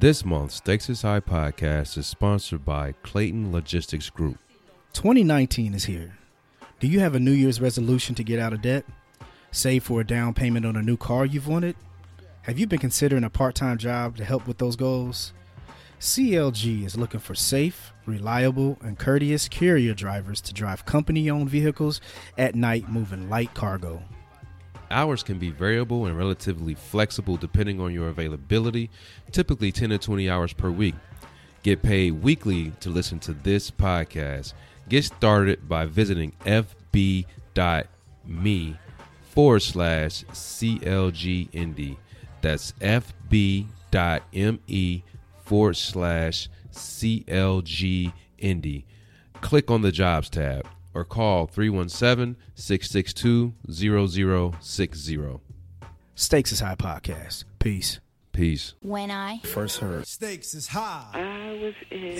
This month's Stakes is High podcast is sponsored by Clayton Logistics Group. 2019 is here. Do you have a New Year's resolution to get out of debt? Save for a down payment on a new car you've wanted? Have you been considering a part time job to help with those goals? CLG is looking for safe, reliable, and courteous carrier drivers to drive company owned vehicles at night moving light cargo. Hours can be variable and relatively flexible depending on your availability, typically 10 to 20 hours per week. Get paid weekly to listen to this podcast. Get started by visiting fb.me forward slash CLG Indy. That's fb.me forward slash CLG Indy. Click on the jobs tab or call 317 662 0060. Stakes is High Podcast. Peace. Peace. When I First heard. Stakes is high. I was in.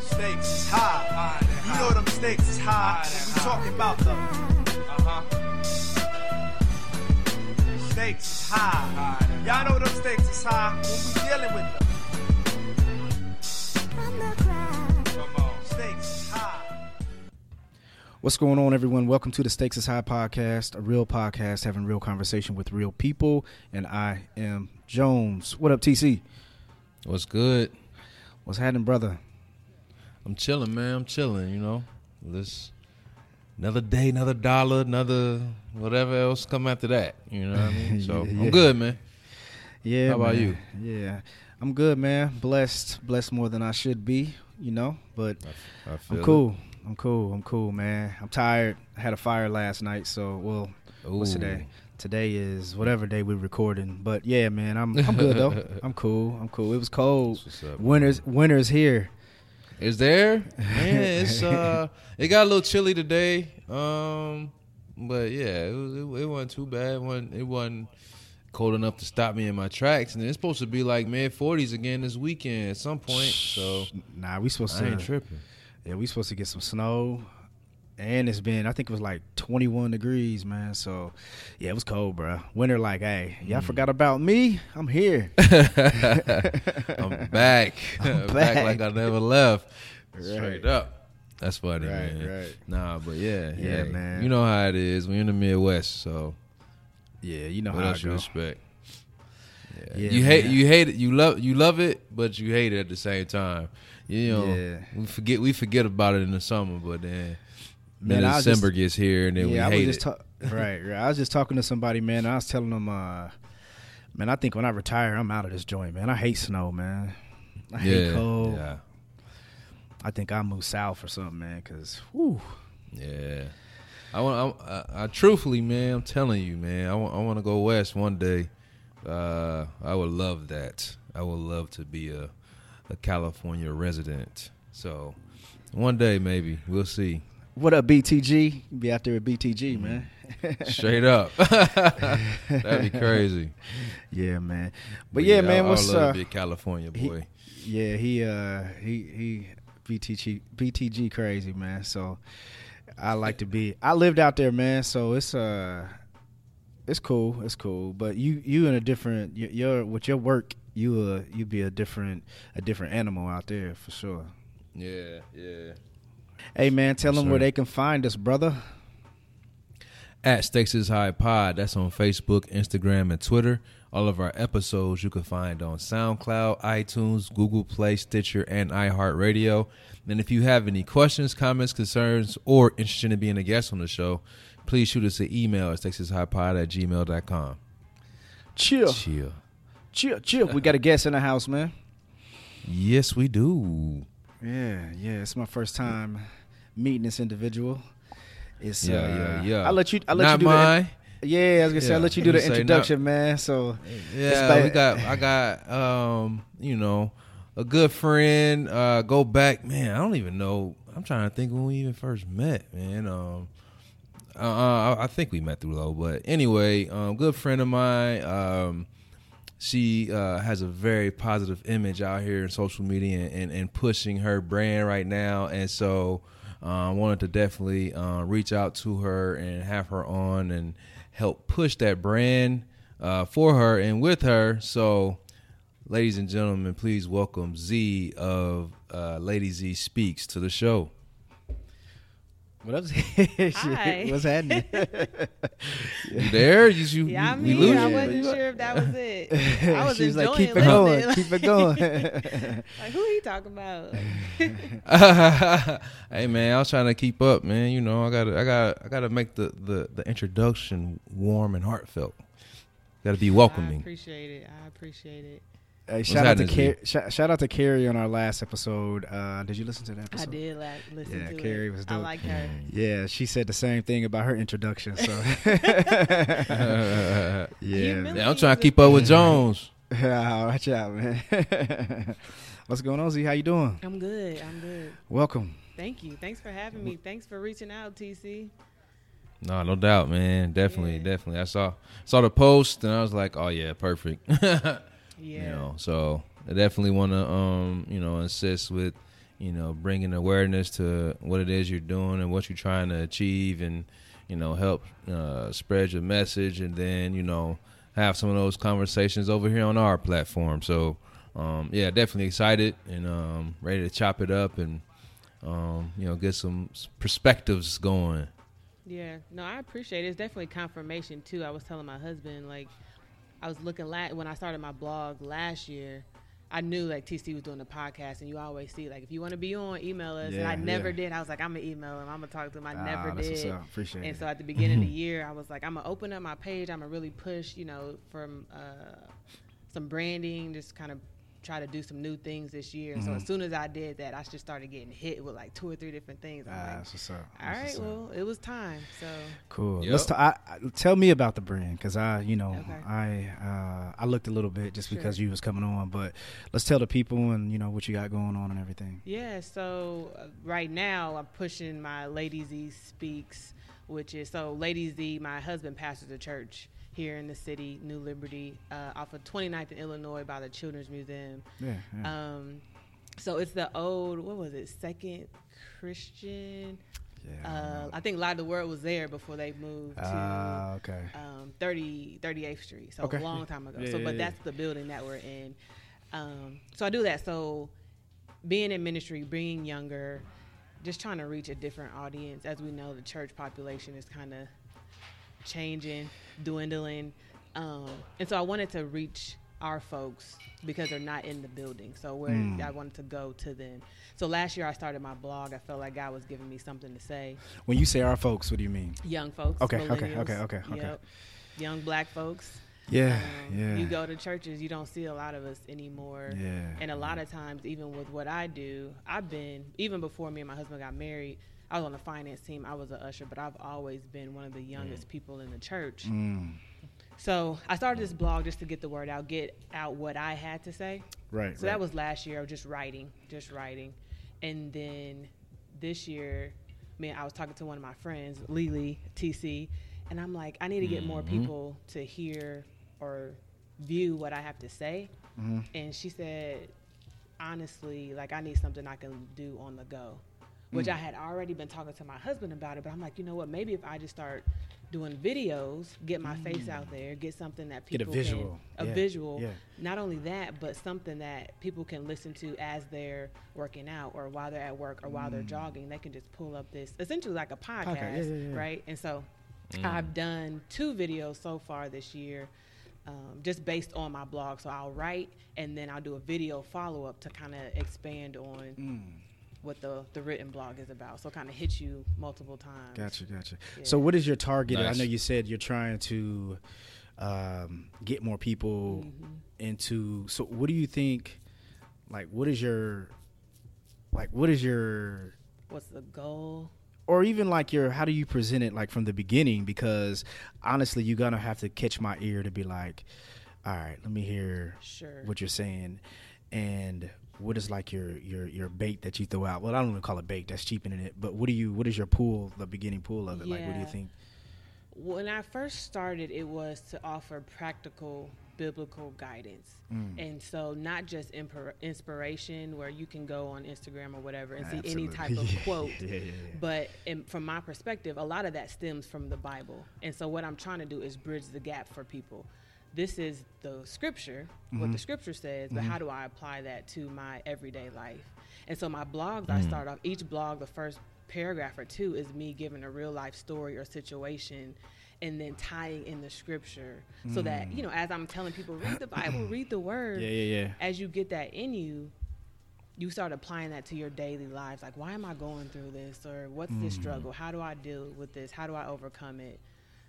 Stakes is high. You know them stakes is high. We talking about the uh-huh. Stakes is high. Y'all know them stakes is high when we dealing with them. What's going on, everyone? Welcome to the Stakes is High podcast, a real podcast having real conversation with real people. And I am Jones. What up, TC? What's good? What's happening, brother? I'm chilling, man. I'm chilling. You know, this another day, another dollar, another whatever else come after that. You know what I mean? So Yeah. I'm good, man. Yeah. How about man. you? Yeah, I'm good, man. Blessed, blessed more than I should be. You know, but I feel I'm it. I'm cool. I'm cool, man. I'm tired. I had a fire last night, so well, what's today? Today is whatever day we're recording. But yeah, man, I'm I'm good though. I'm cool. I'm cool. It was cold. Up. Winter's winter's here. Is there? Man, it's uh, it got a little chilly today. Um, but yeah, it was, it, it wasn't too bad. It wasn't, it wasn't cold enough to stop me in my tracks. And it's supposed to be like mid 40s again this weekend at some point. So Nah, we supposed I ain't to. tripping. Yeah, we supposed to get some snow, and it's been I think it was like 21 degrees, man. So yeah, it was cold, bro. Winter, like, hey, y'all mm. forgot about me? I'm here. I'm back. I'm back. back. like I never left. Right. Straight up. That's funny, Right, man. right. Nah, but yeah, Yeah, hey, man. You know how it is. We're in the Midwest, so Yeah, you know what how else it you expect? Yeah. Yeah, you hate man. you hate it. You love you love it, but you hate it at the same time. You know, Yeah. we forget we forget about it in the summer, but then Man, then I was December just- gets here and then yeah, I we was hate just it. ta- right, right. I was just talking to somebody, man. I was telling them, uh, man, I think when I retire, I'm out of this joint, man. I hate snow, man. I hate yeah, cold. yeah, I think I'll move south or something, man. Cause, whew, yeah. I want. I, I, I truthfully, man, I'm telling you, man. I want. I want to go west one day. Uh, I would love that. I would love to be a a California resident. So one day, maybe we'll see. what up, BTG? Be out there at BTG, man. Straight up, that'd be crazy. yeah, man. But yeah, man, I, what's I love uh? to be a California he- boy. Yeah, he uh he he BTG BTG crazy man. So I like to be. I lived out there, man. So it's uh it's cool. It's cool. But you you in a different you- you're with your work. You uh you be a different a different animal out there for sure. yeah, yeah. Hey man, tell Yes, them where they can find us, brother. At Stakes is High Pod. That's on Facebook, Instagram, and Twitter. All of our episodes you can find on SoundCloud, iTunes, Google Play, Stitcher, and iHeartRadio. And if you have any questions, comments, concerns, or interested in being a guest on the show, please shoot us an email at stakesishighpod at gmail.com. Chill, Chill. Chill, chill. We got a guest in the house, man. Yes, we do. Yeah, yeah. It's my first time meeting this individual. It's Yeah, uh, yeah, yeah. I let you. I let Not you do the- mine. Yeah, I was gonna say I Yeah, let you do the introduction, man. So Yeah, we got. I got. Um, you know, a good friend. Uh, go back, man. I don't even know. I'm trying to think when we even first met, man. Um, uh, uh, I think we met through low, but anyway, um, good friend of mine. Um, she uh, has a very positive image out here in social media and, and, and pushing her brand right now, and so uh, I wanted to definitely uh, reach out to her and have her on and help push that brand uh, for her and with her. So, ladies and gentlemen, please welcome Z of uh, Lady Z Speaks to the show. What up? Hi. What's happening? You there? You, you, Yeah, I we mean, lose I wasn't sure if that was it. I was She's like, enjoying keep it going, Like- keep it going. Like, who are you talking about? hey man, I was trying to keep up, man. You know, I gotta, I gotta, I gotta make the the, the introduction warm and heartfelt. Got to be I welcoming. appreciate it. I appreciate it. Hey, shout out to happening, Car- shout, shout out to Carrie on our last episode. Uh, did you listen to that episode? I did like listen Yeah, to Carrie it. was I like her. Yeah, she said the same thing about her introduction. So yeah, really- Yeah, I'm trying to keep up with Jones. yeah, watch out, man. What's going on, Z? How you doing? I'm good. I'm good. Welcome. Thank you. Thanks for having me. Thanks for reaching out, TC. No, no doubt, man. Definitely, Yeah. definitely. I saw saw the post and I was like, oh yeah, perfect. Yeah. You know, so I definitely want to, um, you know, insist with, you know, bringing awareness to what it is you're doing and what you're trying to achieve, and you know, help uh, spread your message, and then you know, have some of those conversations over here on our platform. So, um, yeah, definitely excited and um, ready to chop it up and, um, you know, get some perspectives going. Yeah, no, I appreciate it. It's definitely confirmation too. I was telling my husband like I was looking la- when I started my blog last year. I knew like TC was doing the podcast, and you always see like if you want to be on, email us. and I never yeah. did. I was like, I'm gonna email him. I'm gonna talk to him. I Ah, never did. Appreciate And it. so at the beginning of the year, I was like, I'm gonna open up my page. I'm gonna really push, you know, from uh, some branding, just kind of try to do some new things this year. And so Mm-hmm. as soon as I did that, I just started getting hit with like two or three different things. I'm Ah, like, that's what's up. all That's right, what's up. well, it was time. So Cool. Yep. Let's ta- I, I, tell me about the brand because I, you know, Okay. I uh, I looked a little bit just because you was coming on, but let's tell the people and you know what you got going on and everything. Yeah, so uh, right now I'm pushing my Lady Z Speaks, which is so Lady Z, my husband pastors a church here in the city, New Liberty, uh, off of 29th in Illinois by the Children's Museum. Yeah. yeah. Um, so it's the old, what was it, Second Christian? yeah. Uh, I think a lot of the World was there before they moved to Ah, okay. um, 30, 38th Street. So Okay. a long time ago. Yeah, so, but yeah. that's the building that we're in. Um, so I do that. So being in ministry, being younger, just trying to reach a different audience. As we know, the church population is kind of changing, dwindling. Um, and so I wanted to reach our folks because they're not in the building. So where Mm. I wanted to go to them. So last year I started my blog. I felt like God was giving me something to say. When you say our folks, what do you mean? Young folks. Okay, okay, okay, okay, okay. Yep. Young black folks. Yeah. Um, yeah. You go to churches, you don't see a lot of us anymore. Yeah. And a lot of times, even with what I do, I've been, even before me and my husband got married, I was on the finance team, I was an usher, but I've always been one of the youngest people in the church. Mm, So I started this blog just to get the word out, get out what I had to say. right. So right. that was last year, I was just writing, just writing. And then this year, man, I was talking to one of my friends, Lily TC, and I'm like, I need to get more Mm-hmm. people to hear or view what I have to say. Mhm. And she said, honestly, like I need something I can do on the go, which Mm. I had already been talking to my husband about it. But I'm like, you know what? Maybe if I just start doing videos, get my face out there, get something that people Get a visual. can, a Yeah, visual. yeah. Not only that, but something that people can listen to as they're working out, or while they're at work, or while they're jogging. They can just pull up this, essentially like a podcast, Mm. Podcast, yeah, right? And so, I've done two videos so far this year um, just based on my blog. So I'll write and then I'll do a video follow up to kind of expand on Mm. What the, the written blog is about. So kind of hit you multiple times. Gotcha, gotcha. Yeah. So, what is your target? I know you said you're trying to um, get more people Mm-hmm. into. So, what do you think? Like, what is your, like, what is your, What's the goal? or even like your, how do you present it, like from the beginning? Because honestly, you're gonna have to catch my ear to be like, all right, let me hear Sure. what you're saying, and what is like your your your bait that you throw out? Well, I don't even call it bait. That's cheapening it. But what do you? What is your pool? The beginning pool of it. Like, what do you think? When I first started, it was to offer practical biblical guidance. Mm. And so, not just impor- inspiration where you can go on Instagram or whatever and see any type of Yeah, quote. yeah, yeah, yeah. But in, from my perspective, a lot of that stems from the Bible. And so, what I'm trying to do is bridge the gap for people. This is the scripture, what the mm-hmm. scripture says, but mm-hmm. how do I apply that to my everyday life? And so my blogs, I mm. start off each blog, the first paragraph or two is me giving a real life story or situation and then tying in the scripture so that, mm. you know, as I'm telling people, read the Bible, read the word. Yeah, yeah, yeah. As you get that in you, you start applying that to your daily lives. Like, why am I going through this? Or what's this mm. struggle? How do I deal with this? How do I overcome it?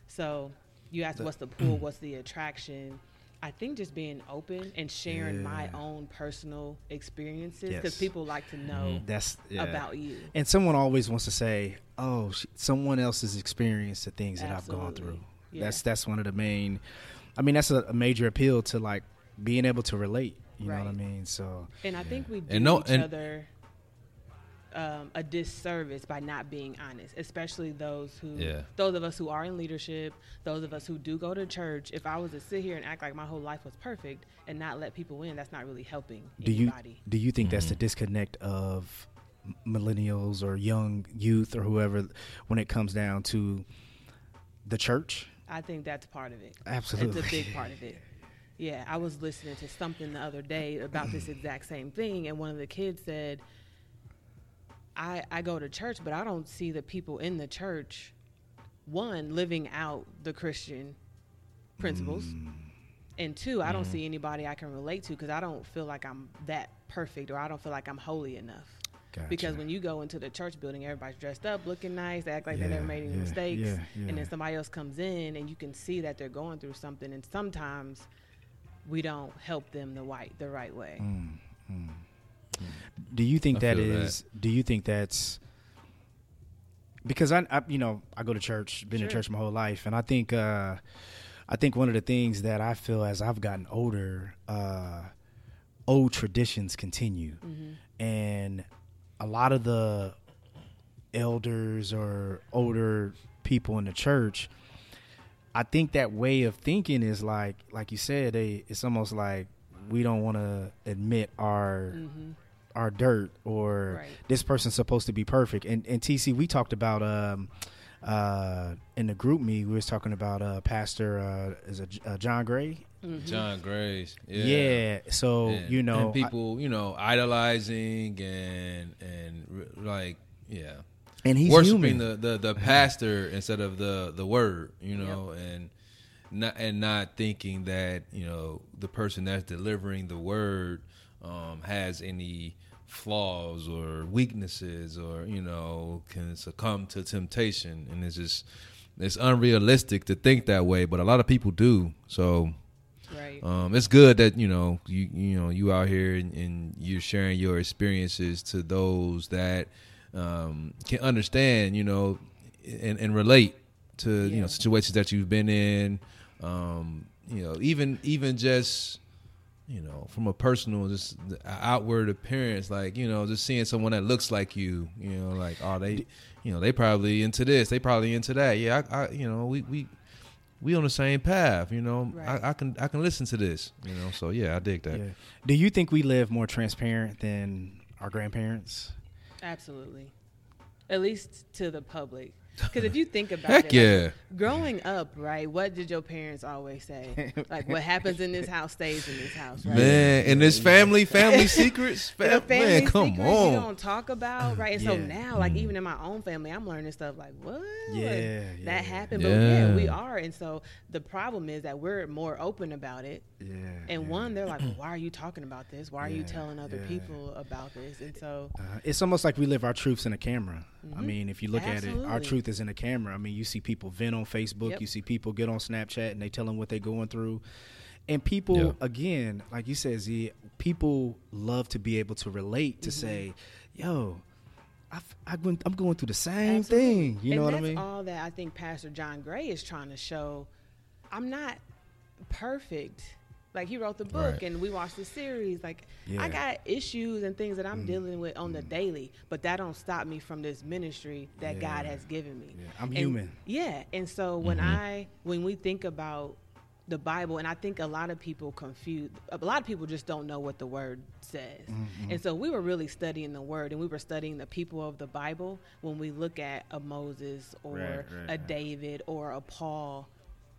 So you ask, what's the pull? What's the attraction? I think just being open and sharing my own personal experiences because Yes. people like to know mm-hmm. That's yeah. about you. And someone always wants to say, "Oh, sh- someone else has experienced the things that I've gone through." Yeah. That's that's one of the main. I mean, that's a, a major appeal to like being able to relate. You know what I mean? So And I think we do And no- each and- other um, a disservice by not being honest, especially those who, Yeah. those of us who are in leadership, those of us who do go to church. If I was to sit here and act like my whole life was perfect and not let people in, that's not really helping do you do you think that's Mm-hmm. the disconnect of millennials or young youth or whoever when it comes down to the church? I think that's part of it. Absolutely. It's a big part of it. Yeah, I was listening to something the other day about this exact same thing, and one of the kids said, I, I go to church, but I don't see the people in the church, one, living out the Christian principles, Mm. and two, I don't see anybody I can relate to because I don't feel like I'm that perfect or I don't feel like I'm holy enough. Because when you go into the church building, everybody's dressed up, looking nice, they act like they never made any yeah, mistakes, yeah, yeah. and then somebody else comes in and you can see that they're going through something, and sometimes we don't help them the right the right way. Mm. Do you think I that that. is? Do you think that's because I, I, you know, I go to church, been in Sure. church my whole life, and I think, uh, I think one of the things that I feel as I've gotten older, uh, old traditions continue, Mm-hmm. and a lot of the elders or older people in the church. I think that way of thinking is like, like you said, they, it's almost like we don't want to admit our Mm-hmm. Our dirt or Right. this person's supposed to be perfect. And and TC, we talked about um uh in the GroupMe, we was talking about uh Pastor uh is it uh, John Gray. Mm-hmm. John Grace. Yeah. Yeah. So And- you know and people, you know, idolizing and and re- like, yeah, and he's worshiping human. the, the the pastor instead of the the word, you know, and not and not thinking that you know the person that's delivering the word um, has any flaws or weaknesses or you know can succumb to temptation, and it's just it's unrealistic to think that way, but a lot of people do. So Right. um, it's good that you know you you know you out here and, and you're sharing your experiences to those that um, can understand you know and, and relate to you know situations that you've been in um, you know even even just you know from a personal just the outward appearance like you know just seeing someone that looks like you you know like oh they you know they probably into this they probably into that yeah I, I you know we we we on the same path, you know. Right. I, I can I can listen to this, you know. So yeah, I dig that. yeah. Do you think we live more transparent than our grandparents? Absolutely. At least to the public. Because if you think about Heck it, like, yeah. growing up, right? What did your parents always say? Like, what happens in this house stays in this house, right? Man, and this family family secrets, The fam- family man, come secrets you on. don't talk about, right? And so now, like even in my own family, I'm learning stuff like what? Like, Yeah, yeah. that happened, but yeah, Yeah. we are. And so the problem is that we're more open about it. Yeah. And one, they're like, well, "Why are you talking about this? Why are you telling other yeah. people about this?" And so, Uh, it's almost like we live our truths in a camera. I mean, if you look at it, our Mm-hmm. Truth is in a camera. I mean, you see people vent on Facebook, Yep. you see people get on Snapchat and they tell them what they're going through. And people, Yeah. again, like you said, Z, people love to be able to relate to Mm-hmm. say, yo, I've, I've been, I'm going through the same Absolutely. thing. You and know what I that's mean? all that I think Pastor John Gray is trying to show. I'm not perfect. Like he wrote the book Right. and we watched the series. Like Yeah. I got issues and things that Mm. I'm dealing with on the daily, but that don't stop me from this ministry that God has given me. Yeah, I'm And- human. Yeah, and so when I when we think about the Bible, and I think a lot of people confuse. A lot of people just don't know what the Word says, Mm-hmm. and so we were really studying the Word, and we were studying the people of the Bible. When we look at a Moses or Right, right, a. David or a Paul,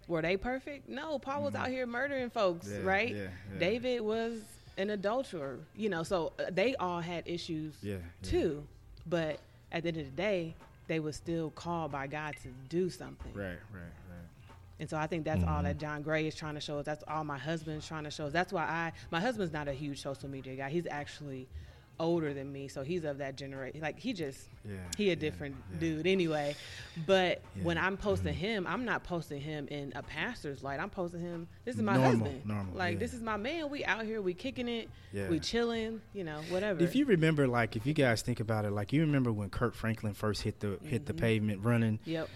were they perfect? No, Paul was out here murdering folks, Mm-hmm. Yeah, right? yeah, yeah. David was an adulterer, you know. So uh, they all had issues too, but at the end of the day, they were still called by God to do something. Right, right, right. And so I think that's all that John Gray is trying to show us. That's all my husband's trying to show us. That's why I, my husband's not a huge social media guy. He's actually older than me, so he's of that generation. Like he just, Yeah, he a different yeah. dude anyway. But when I'm posting mm-hmm. him, I'm not posting him in a pastor's light. I'm posting him. This is my Normal, husband. normal, Like this is my man. We out here. We kicking it. We chilling. You know, whatever. If you remember, like, if you guys think about it, like, you remember when Kirk Franklin first hit the hit the mm-hmm. pavement running, yep.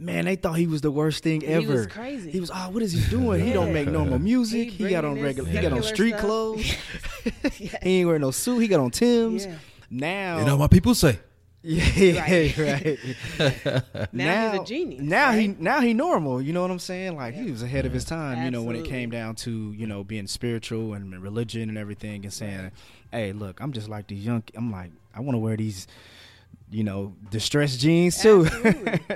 Man, they thought he was the worst thing ever. He ever. was crazy. He was, oh, what is he doing? He don't make normal music. He He, got on regular. He got on street stuff. clothes. Yeah. he ain't wearing no suit. He got on Tim's. Yeah. Now, You know what people say. yeah, Right. right. Now he's a genius, Now he now he normal. You know what I'm saying? Like he was ahead of his time. You know when it came down to you know being spiritual and religion and everything, and saying, "Hey, look, I'm just like these young. I'm like I want to wear these." You know, distressed jeans too.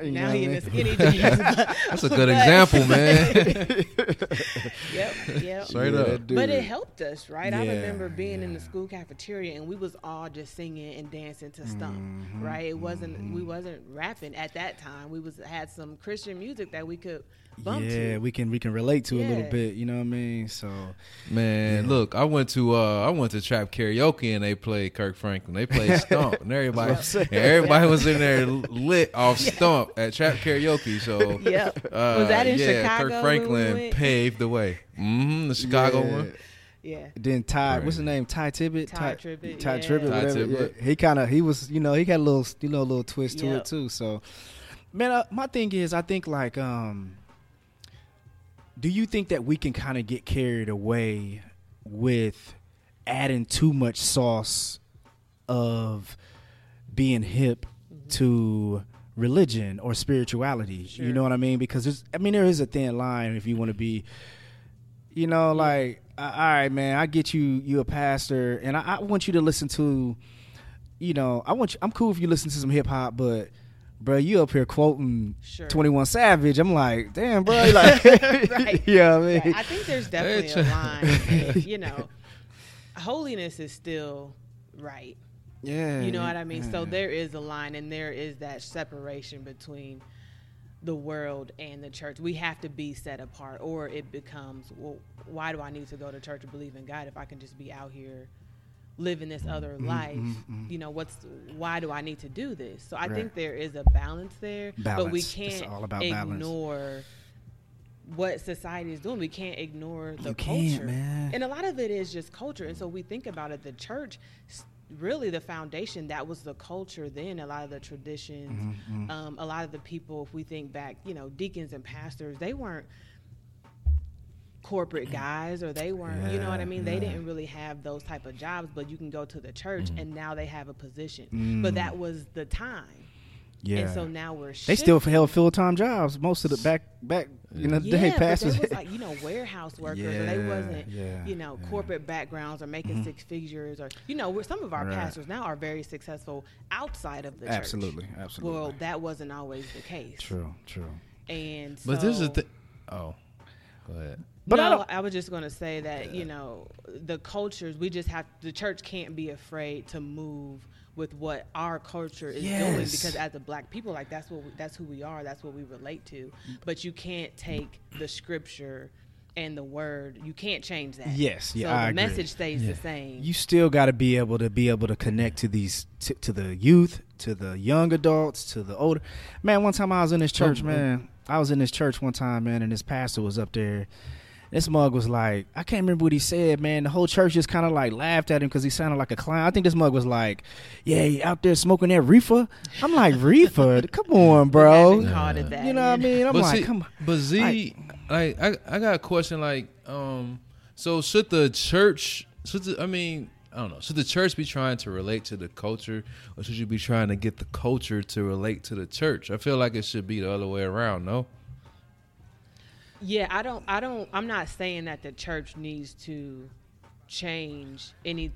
You now he in what the skinny jeans. That's a good example, man. yep, yep. Straight Yeah, up. that But it helped us, right? I remember being in the school cafeteria and we was all just singing and dancing to Stomp, Mm-hmm, right? It wasn't we wasn't rapping at that time. We was had some Christian music that we could bump yeah, to. we can we can relate to a little bit. You know what I mean? So Man, look, I went to uh I went to trap karaoke and they played Kirk Franklin. They played Stomp and everybody That's what I'm and everybody was in there lit off Stomp at trap karaoke. So Yep. uh, Was that in yeah, Chicago Kirk when we Franklin paved the way. Mm-hmm, the Chicago yeah. one. Yeah. Then Ty, what's his name? Ty Tibbet. Ty Tribbett, Ty yeah. Tribbett. Whatever. Tribbett. Yeah. He kind of he was you know he got a little you know a little twist to it too. So, man, uh, my thing is I think like um, do you think that we can kind of get carried away with adding too much sauce of being hip to religion or spirituality? Sure. You know what I mean? Because there's I mean there is a thin line if you want to be you know, like, all right, man, I get you. You a pastor, and I, I want you to listen to, you know, I want you. I'm cool if you listen to some hip hop, but, bro, you up here quoting Sure. Twenty One Savage. I'm like, damn, bro, like, Right. you know what I mean? Right. I think there's definitely a line. and, you know, holiness is still right. yeah, You know what I mean? So there is a line and there is that separation between the world and the church. We have to be set apart or it becomes, well, why do I need to go to church or believe in God if I can just be out here living this other Mm-hmm, life? You know, what's why do I need to do this? So I Right. think there is a balance there, but we can't about balance. ignore what society is doing. We can't ignore the You culture. And a lot of it is just culture. And so we think about it, the church, really the foundation, that was the culture then, a lot of the traditions, Mm-hmm, um, a lot of the people, if we think back, you know, deacons and pastors, they weren't corporate guys or they weren't you know what i Yeah, mean they didn't really have those type of jobs but you can go to the church Mm-hmm. and now they have a position Mm. but that was the time yeah. and so now we're they still held full time jobs. Most of the back back you know Yeah, day but pastors. was like you know warehouse workers, or they wasn't yeah, you know yeah. corporate backgrounds or making six figures, or you know some of our Right. pastors now are very successful outside of the absolutely, church. absolutely. Well, that wasn't always the case. true, true. And But this is so- the oh, go ahead. But I no, don't- I, was just going to say that you know the cultures we just have the church can't be afraid to move with what our culture is doing because as a black people like that's what we, that's who we are that's what we relate to. But you can't take the scripture and the word you can't change that. Yes, yeah, so I the agree. message stays the same. You still got to be able to be able to connect to these to, to the youth to the young adults to the older. Man one time i was in this church Some- man. I was in this church one time man and this pastor was up there this mug was like i can't remember what he said man the whole church just kind of like laughed at him because he sounded like a clown i think this mug was like yeah he out there smoking that reefer i'm like reefer come on We bro haven't called it that you know what i mean i'm but like see, come on but Z, like, I, I got a question. Like, um, so should the church? Should the, I mean, I don't know. Should the church be trying to relate to the culture, or should you be trying to get the culture to relate to the church? I feel like it should be the other way around. No. Yeah, I don't I don't I'm not saying that the church needs to change any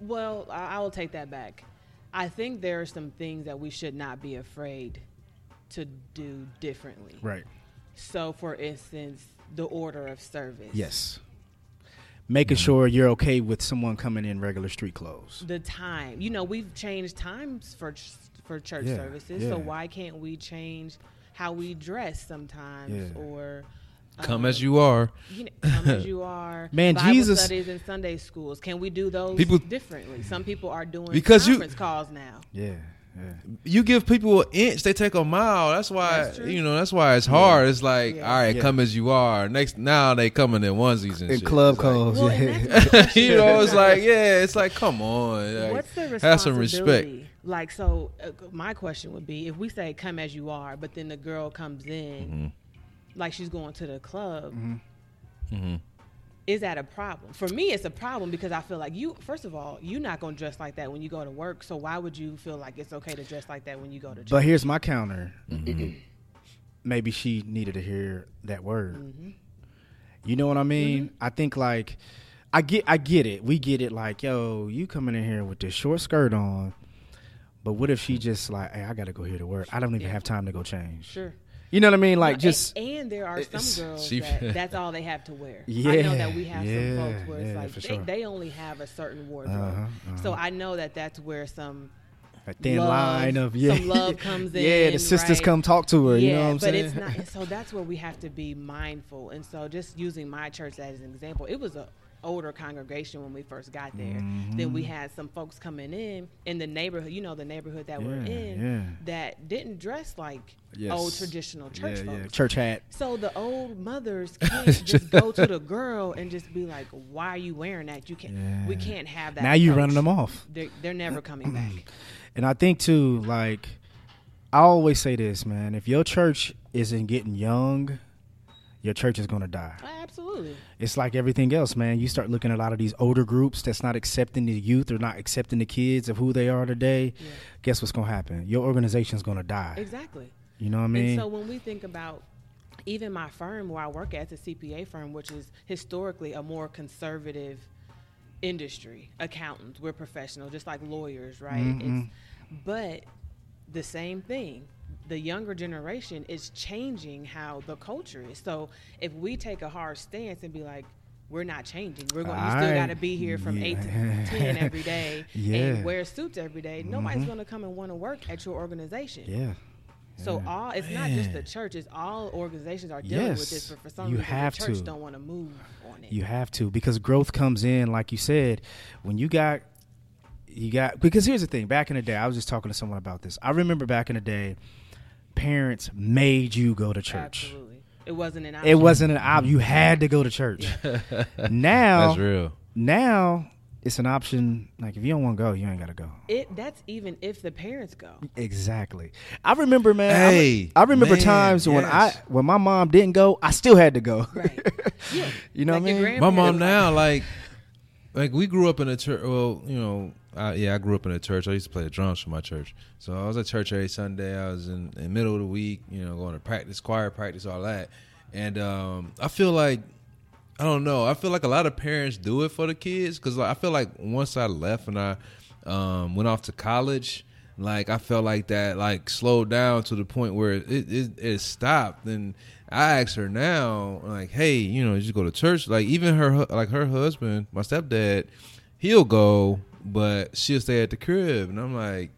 well, I, I will take that back. I think there are some things that we should not be afraid to do differently. right So, for instance, the order of service. Yes. Making mm-hmm. sure you're okay with someone coming in regular street clothes. The time. You know, we've changed times for ch- for church Yeah, services. yeah. So why can't we change how we dress sometimes Yeah. or Come um, as you are. you know, come as you are. Man, Bible Jesus- studies in Sunday schools. Can we do those People- differently? Some people are doing Because you- conference calls now. Yeah. Yeah. You give people an inch, they take a mile. That's why That's you know. That's why it's hard. It's like, Yeah. all right, Yeah. come as you are. Next, now they coming in onesies and In shit. club It's like- clothes. Well, yeah. and that's my question. you know, it's like, yeah, it's like, come on, like, What's the have responsibility? some respect. Like, so uh, my question would be, if we say "come as you are," but then the girl comes in, Mm-hmm. Like she's going to the club, Mhm. is that a problem? For me, it's a problem because I feel like you. First of all, you're not going to dress like that when you go to work. So why would you feel like it's okay to dress like that when you go to church? But here's my counter. Mm-hmm. Maybe she needed to hear that word. Mm-hmm. You know what I mean? I think like I get I get it. We get it like, yo, you coming in here with this short skirt on. But what if she just like, hey, I gotta go here to work. I don't even Yeah. have time to go change. sure. You know what I mean? Like No, just and, and there are some girls she- that that's all they have to wear. Yeah, I Yeah, know that we have yeah, some folks where it's yeah, like for they, sure. they only have a certain wardrobe. Uh-huh, uh-huh. So I know that that's where some a thin love- line of yeah. some love comes in. Yeah, the sisters right? come talk to her. yeah, you know what I'm but saying? it's not. So that's where we have to be mindful. And so just using my church as an example, it was a older congregation when we first got there. Then we mm-hmm. had some folks coming in in the neighborhood. You know, the neighborhood that we're in yeah. that didn't dress like Yes. old traditional church yeah, folks. yeah. Church hat. So the old mothers can't just go to the girl and just be like, "Why are you wearing that? You can't. We can't have that." Now you're running them off. They're, they're never coming back. And I think too, like I always say this, man. If your church isn't getting young, your church is gonna die. Absolutely. It's like everything else, man. You start looking at a lot of these older groups that's not accepting the youth or not accepting the kids of who they are today. Yeah. Guess what's gonna happen? Your organization's gonna die. Exactly. You know what I mean? And so when we think about even my firm where I work at, it's a CPA firm, which is historically a more conservative industry. Accountants, we're professional, just like lawyers, right? Mhm. It's, but the same thing. The younger generation is changing how the culture is. So if we take a hard stance and be like, we're not changing. We're going. You still got to be here from eight to ten every day Yeah. and wear suits every day. Nobody's Mhm. going to come and want to work at your organization. yeah. So Yeah. all it's not just the Man. church; it's all organizations are dealing with this. But for some you reason, have the church to. don't want to move on it. You have to because growth comes in, like you said, when you got you got because here's the thing. Back in the day, I was just talking to someone about this. I remember back in the day, parents made you go to church. Absolutely, it wasn't an option. It wasn't an option. You had to go to church. now, That's real. now it's an option. Like if you don't want to go, you ain't got to go. It that's even if the parents go. Exactly. I remember, man. I Hey, I, remember man, times when I when my mom didn't go, I still had to go. Right. Yeah. you know Like what I mean? My mom now, like, like we grew up in a church. Well, you know, Yeah, I grew up in a church. I used to play the drums for my church, so I was at church every Sunday. I was in, in the middle of the week, you know, going to practice, choir practice, all that. And um, I feel like, I don't know, I feel like a lot of parents do it for the kids because like, I feel like once I left and I um, went off to college. Like I felt like that, like slowed down to the point where it it, it stopped, and I asked her now, like, hey, you know, you just go to church. Like even her, like her husband, my stepdad, he'll go, but she'll stay at the crib, and I'm like,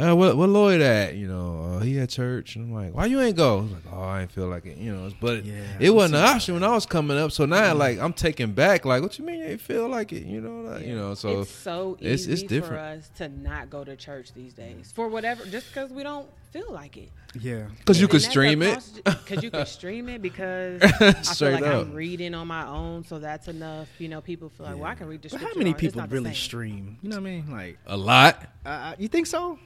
uh, what what Lloyd at? You know, uh, he at church, and I'm like, why you ain't go? He's like, oh, I ain't feel like it, you know. But Yeah, it I wasn't see an that. option when I was coming up. So now, like, I'm taken back. Like, what you mean you ain't feel like it? You know, like, you know. So it's so it's- easy it's for different. us to not go to church these days for whatever, just because we don't feel like it. Yeah. because you And could stream it. Because you can stream it because I feel like up. I'm reading on my own, so that's enough. You know, people feel like, well, I can read the But how many people really stream? You know what I mean? Like, A lot. uh, you think so?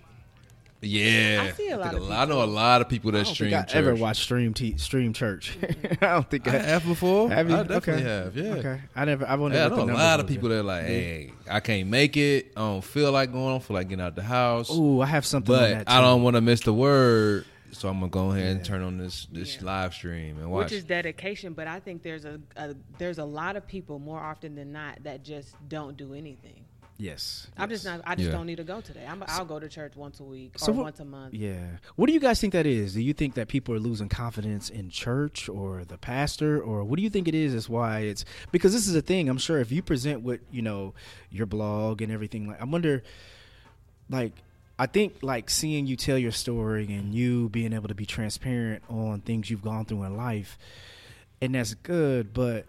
Yeah, I see a lot think of I know a lot of people I that don't stream. think I church. ever watched stream t- stream church. I don't think I I have before. Have you? I definitely Okay. have. Yeah. Okay, I never. I won't. Yeah, I know a lot of people that are like, hey, I can't make it. I don't feel like going. I don't feel like getting out the house. Ooh, I have something. on but that I don't want to miss the word, so I'm gonna go ahead and turn on this this Yeah. live stream and watch. Which is dedication, but I think there's a, a there's a lot of people more often than not that just don't do anything. Yes. I'm just not. I just Yeah. don't need to go today. I'm, I'll go to church once a week So or what- once a month. Yeah. What do you guys think that is? Do you think that people are losing confidence in church or the pastor or what do you think it is is why it's because this is a thing. I'm sure if you present what you know, your blog and everything like I wonder like I think like seeing you tell your story and you being able to be transparent on things you've gone through in life and that's good, but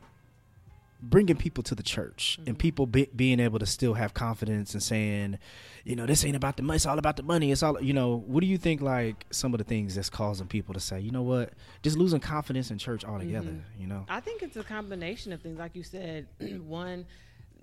bringing people to the church and people be, being able to still have confidence and saying, you know, this ain't about the money. It's all about the money. It's all, you know, what do you think like some of the things that's causing people to say, you know what, just losing confidence in church altogether, Mhm. you know? I think it's a combination of things. Like you said, one,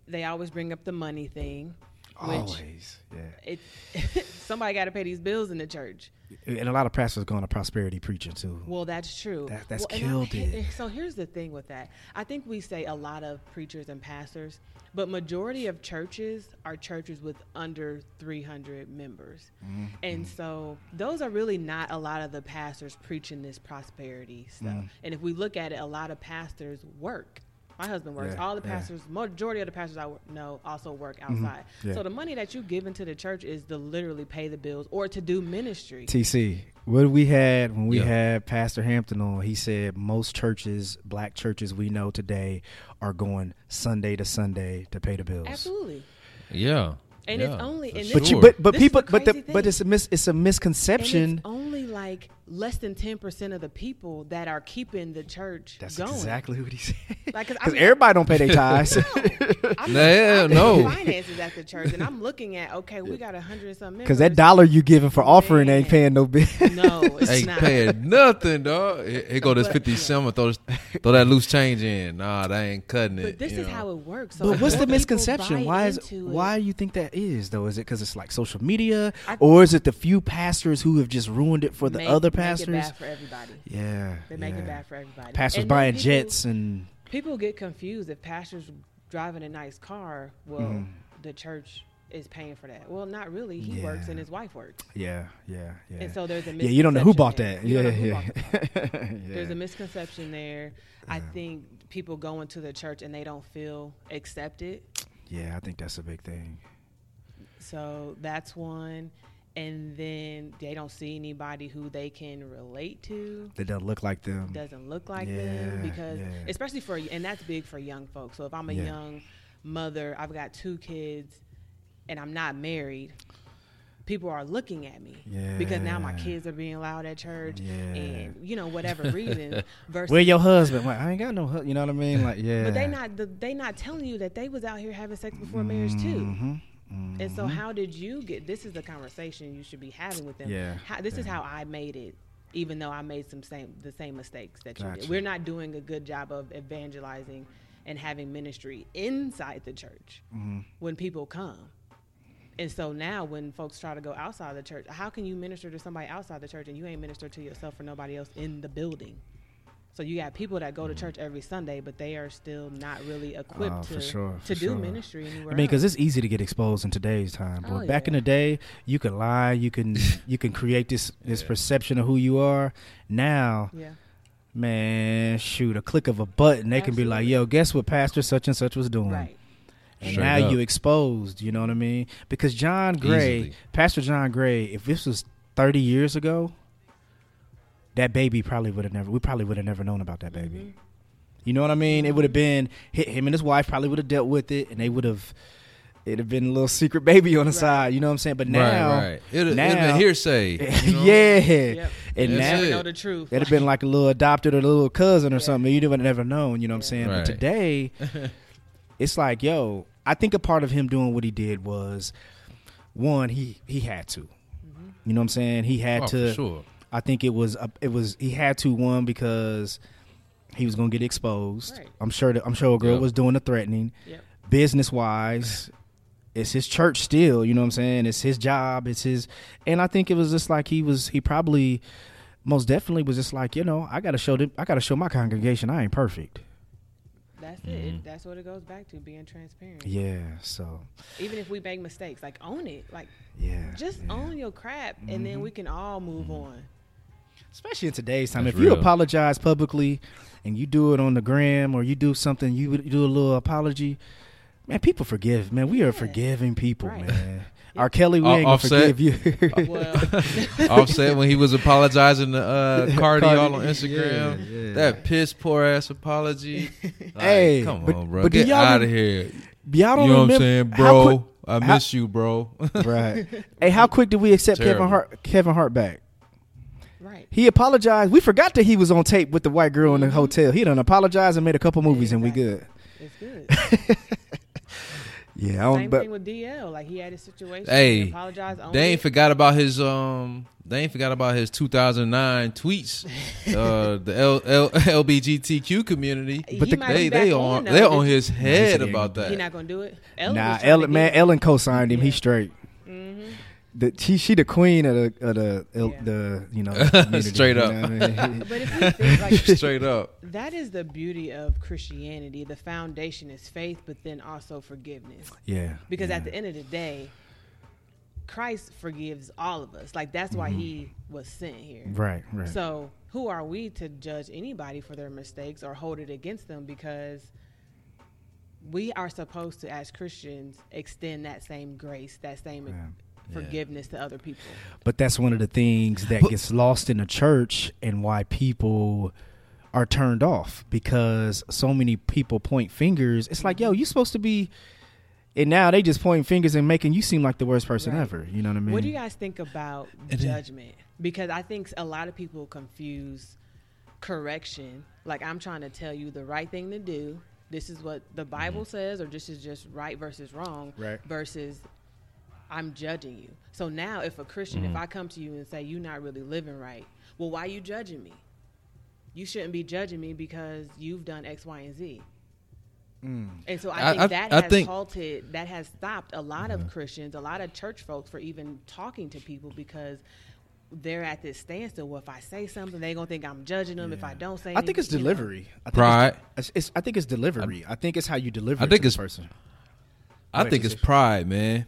they always bring up the money thing. Always. Yeah. it somebody got to pay these bills in the church. And a lot of pastors going to prosperity preaching too. Well, that's true. That- that's well, and I- killed it. So here's the thing with that. I think we say a lot of preachers and pastors, but majority of churches are churches with under 300 members. Mm-hmm. And so those are really not a lot of the pastors preaching this prosperity stuff. Mm. And if we look at it, a lot of pastors work. My husband works. Yeah, All the yeah. Mm-hmm. pastors, majority of the pastors I know also work outside. yeah. So the money that you give into the church is to literally pay the bills or to do ministry. TC, what we had when we Yeah. had Pastor Hampton on, he said most churches, black churches we know today, are going Sunday to Sunday to pay the bills. Absolutely. Yeah. And yeah, it's only- and But Sure. you, but but This people, the but the, but it's a mis, it's a And misconception. it's only like less than ten percent of the people that are keeping the church That's going. exactly what he said. Like, 'cause I Because mean- everybody don't pay their tithes. no, I'm, Yeah, I'm no. finances at the church, and I'm looking at okay, we got a hundred and some. Because that dollar you giving for offering ain't paying no bill. No, it's Ain't not. paying nothing, dog. Here here go this But- fifty yeah. Throw, this- throw that loose change in. Nah, that ain't cutting it. But this you is know. how it works. So But what's the more people misconception? buy Why is into it. why you think that is though? Is it because it's like social media, I- or is it the few pastors who have just ruined it for the Make- other make it pastors? bad for everybody. Yeah, They make yeah. it bad for everybody. Pastors And buying people- jets and People get confused if pastors driving a nice car. Well, Mhm. the church is paying for that. Well, not really. He works and his wife works. yeah, yeah, yeah. And so there's a yeah, you don't know who bought misconception that. there. Yeah, You don't know who yeah. bought yeah. There's a misconception there. I Yeah. think people go into the church and they don't feel accepted. yeah, I think that's a big thing. So that's one. And then they don't see anybody who they can relate to. They don't look like them. Doesn't look like Yeah, them because, yeah. especially for, and that's big for young folks. So if I'm a Yeah. young mother, I've got two kids, and I'm not married. People are looking at me because now my kids are being loud at church, and you know whatever reason. Versus Where your husband? Like, I ain't got no. hu-" You know what I mean? Like, yeah. But they not the, they not telling you that they was out here having sex before marriage too. Mm-hmm. Mhm, And so mhm. how did you get? This is the conversation you should be having with them. Yeah, How, this is how I made it, even though I made some same the same mistakes that you did. We're not doing a good job of evangelizing and having ministry inside the church Mhm. when people come. And so now, when folks try to go outside the church, how can you minister to somebody outside the church and you ain't minister to yourself or nobody else in the building? So you got people that go to church mm-hmm. every Sunday, but they are still not really equipped Oh, for to, sure, to do sure. ministry anywhere. I mean, because it's easy to get exposed in today's time. But Oh, back in the day, you could lie, you can you can create this this Yeah. perception of who you are. Now, yeah. man, shoot, a click of a button, they can be like, "Yo, guess what Pastor such and such was doing?" Right. And Straight now up. you exposed. You know what I mean? Because John Gray, Easily. Pastor John Gray, if this was thirty years ago, that baby probably would have never. We probably would have never known about that baby. Mhm. You know what I mean? It would have been hi- him and his wife probably would have dealt with it, and they would have. It'd have been a little secret baby on the Right. side. You know what I'm saying? But now, right, right. It'd, it'd now- been hearsay. you know? yeah, Yep. and That's now never it. know the truth. it'd have been like a little adopted or a little cousin or Yeah. something. You'd have never known. You know what I'm Yeah. saying? But today, it's like, yo, I think a part of him doing what he did was, one, he he had to. Mhm. You know what I'm saying? He had Oh, to. for sure. I think it was. A, it was. He had to one because he was gonna get exposed. Right. I'm sure. That, I'm sure a girl Yep. was doing the threatening. Yep. Business wise, it's his church still. You know what I'm saying? It's his job. It's his. And I think it was just like he was. He probably, most definitely was just like you know I gotta show them. I gotta show my congregation I ain't perfect. That's Mhm. it. That's what it goes back to being transparent. Yeah. So Even if we make mistakes, like own it. Like yeah. just yeah. own your crap, and then Mhm. we can all move on. Especially in today's time. That's if you apologize publicly and you do it on the gram or you do something, you, you do a little apology. Man, people forgive. Man, we are forgiving people, Right. man. R. Kelly, we Off- ain't gonna forgive you. Well, Offset when he was apologizing to uh, Cardi, Cardi, all on Instagram. yeah, yeah. That piss poor ass apology. Like, Hey, come but- on, bro. but do Get y'all out of here. Y'all don't You know what I'm saying, bro? quick- I how- miss you, bro. right. Hey, how quick did we accept Kevin Hart? Kevin Hart back. Right. He apologized. We forgot that he was on tape with the white girl in the hotel. He done apologized and made a couple movies, and we good. It's good. Yeah, I don't, Same but thing with DL. Like he had his situation. Hey, he apologized. owned They ain't it. forgot about his um. They ain't forgot about his 2009 tweets. uh, the L, L, LBGTQ community. But the- They they back on they Did on his head he about gonna He not gonna do it. Ellen nah, was trying to Ellen, man. Ellen co-signed him. Yeah. He's straight. The, she she the queen of the of the Yeah. the you know community, Straight you up. know I mean? But if you think like Straight up. that is the beauty of Christianity. The foundation is faith, but then also forgiveness. yeah, Because yeah. at the end of the day, Christ forgives all of us. Like that's why he was sent here. Mm-hmm. right, right. So who are we to judge anybody for their mistakes or hold it against them? Because we are supposed to, as Christians, extend that same grace, that same Yeah. Forgiveness to other people. But that's one of the things that But- gets lost in the church and why people are turned off because so many people point fingers. It's like, yo, you're supposed to be and now they just pointing fingers and making you seem like the worst person Right. ever. You know what I mean? What do you guys think about It is- judgment? Because I think a lot of people confuse correction. Like I'm trying to tell you the right thing to do. This is what the Bible mm-hmm. says, or this is just right versus wrong. Right. Versus I'm judging you. So now, if a Christian, if mm-hmm. I come to you and say you're not really living right, well, why are you judging me? You shouldn't be judging me because you've done X, Y, and Z. Mm. And so I I- think I- that I has think- halted, that has stopped a lot of mm-hmm. Christians, a lot of church folks for even talking to people because they're at this standstill. Well, if I say something, they're gonna think I'm judging them. If I don't say, I think it's anything, you know. delivery. I think Pride. It's, it's, I think it's delivery. I, think it's how you deliver. I it think to it's- the person. I think it's pride, man.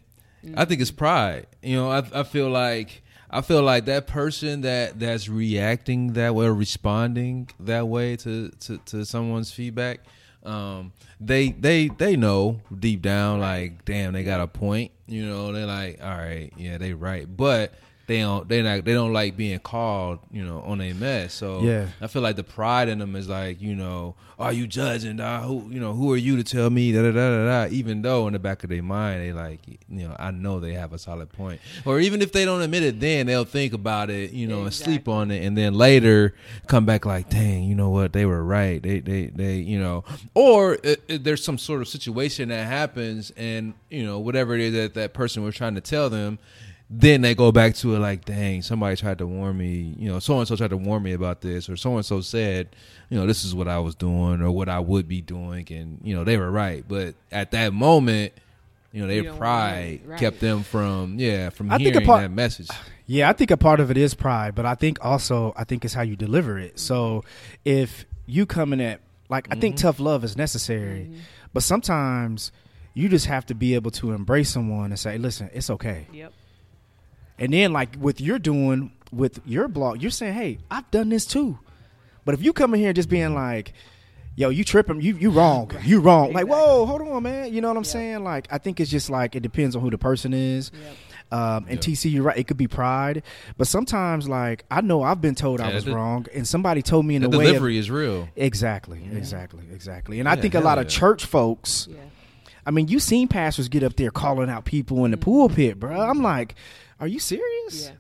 I think it's pride. You know, I I feel like I feel like that person that that's reacting that way or responding that way to to, to someone's feedback, um, they they they know deep down like, damn, they got a point. You know, they're like, all right, yeah, they right, but. They don't. They not. They don't like being called. You know, on a mess. So Yeah. I feel like the pride in them is like, you know, are you judging? Dog? Who, you know, who are you to tell me? Da da da da da. Even though in the back of their mind, they like, you know, I know they have a solid point. Or even if they don't admit it, then they'll think about it, you know, and sleep on it, and then later come back like, dang, you know what? They were right. They they they, you know, or uh, uh, there's some sort of situation that happens, and you know, whatever it is that that person was trying to tell them then they go back to it like, dang, somebody tried to warn me, you know, so and so tried to warn me about this, or so and so said, you know, this is what I was doing or what I would be doing, and you know, they were right. But at that moment, you know, their don't pride right. kept them from, yeah, from I think a hearing part- that message. Yeah, I think a part of it is pride, but I think also I think it's how you deliver it. So if you coming at like I think mm-hmm. tough love is necessary, but sometimes you just have to be able to embrace someone and say, "Listen, it's okay." Yep. And then like with you're doing with your blog, you're saying, "Hey, I've done this too." But if you come in here just being like, "Yo, you tripping? You you wrong? You wrong?" Like, whoa, hold on, man. You know what I'm Yep. saying? Like, I think it's just like it depends on who the person is. Yep. Um, and Yeah. TC, you're right. It could be pride, but sometimes, like I know I've been told I was the- wrong, and somebody told me in The a way. Of, delivery is real. exactly, exactly, exactly. And I think a hell lot of church folks. Yeah. I mean, you seen pastors get up there calling out people in the Mm-hmm. pulpit, bro. I'm like, are you serious? Yeah.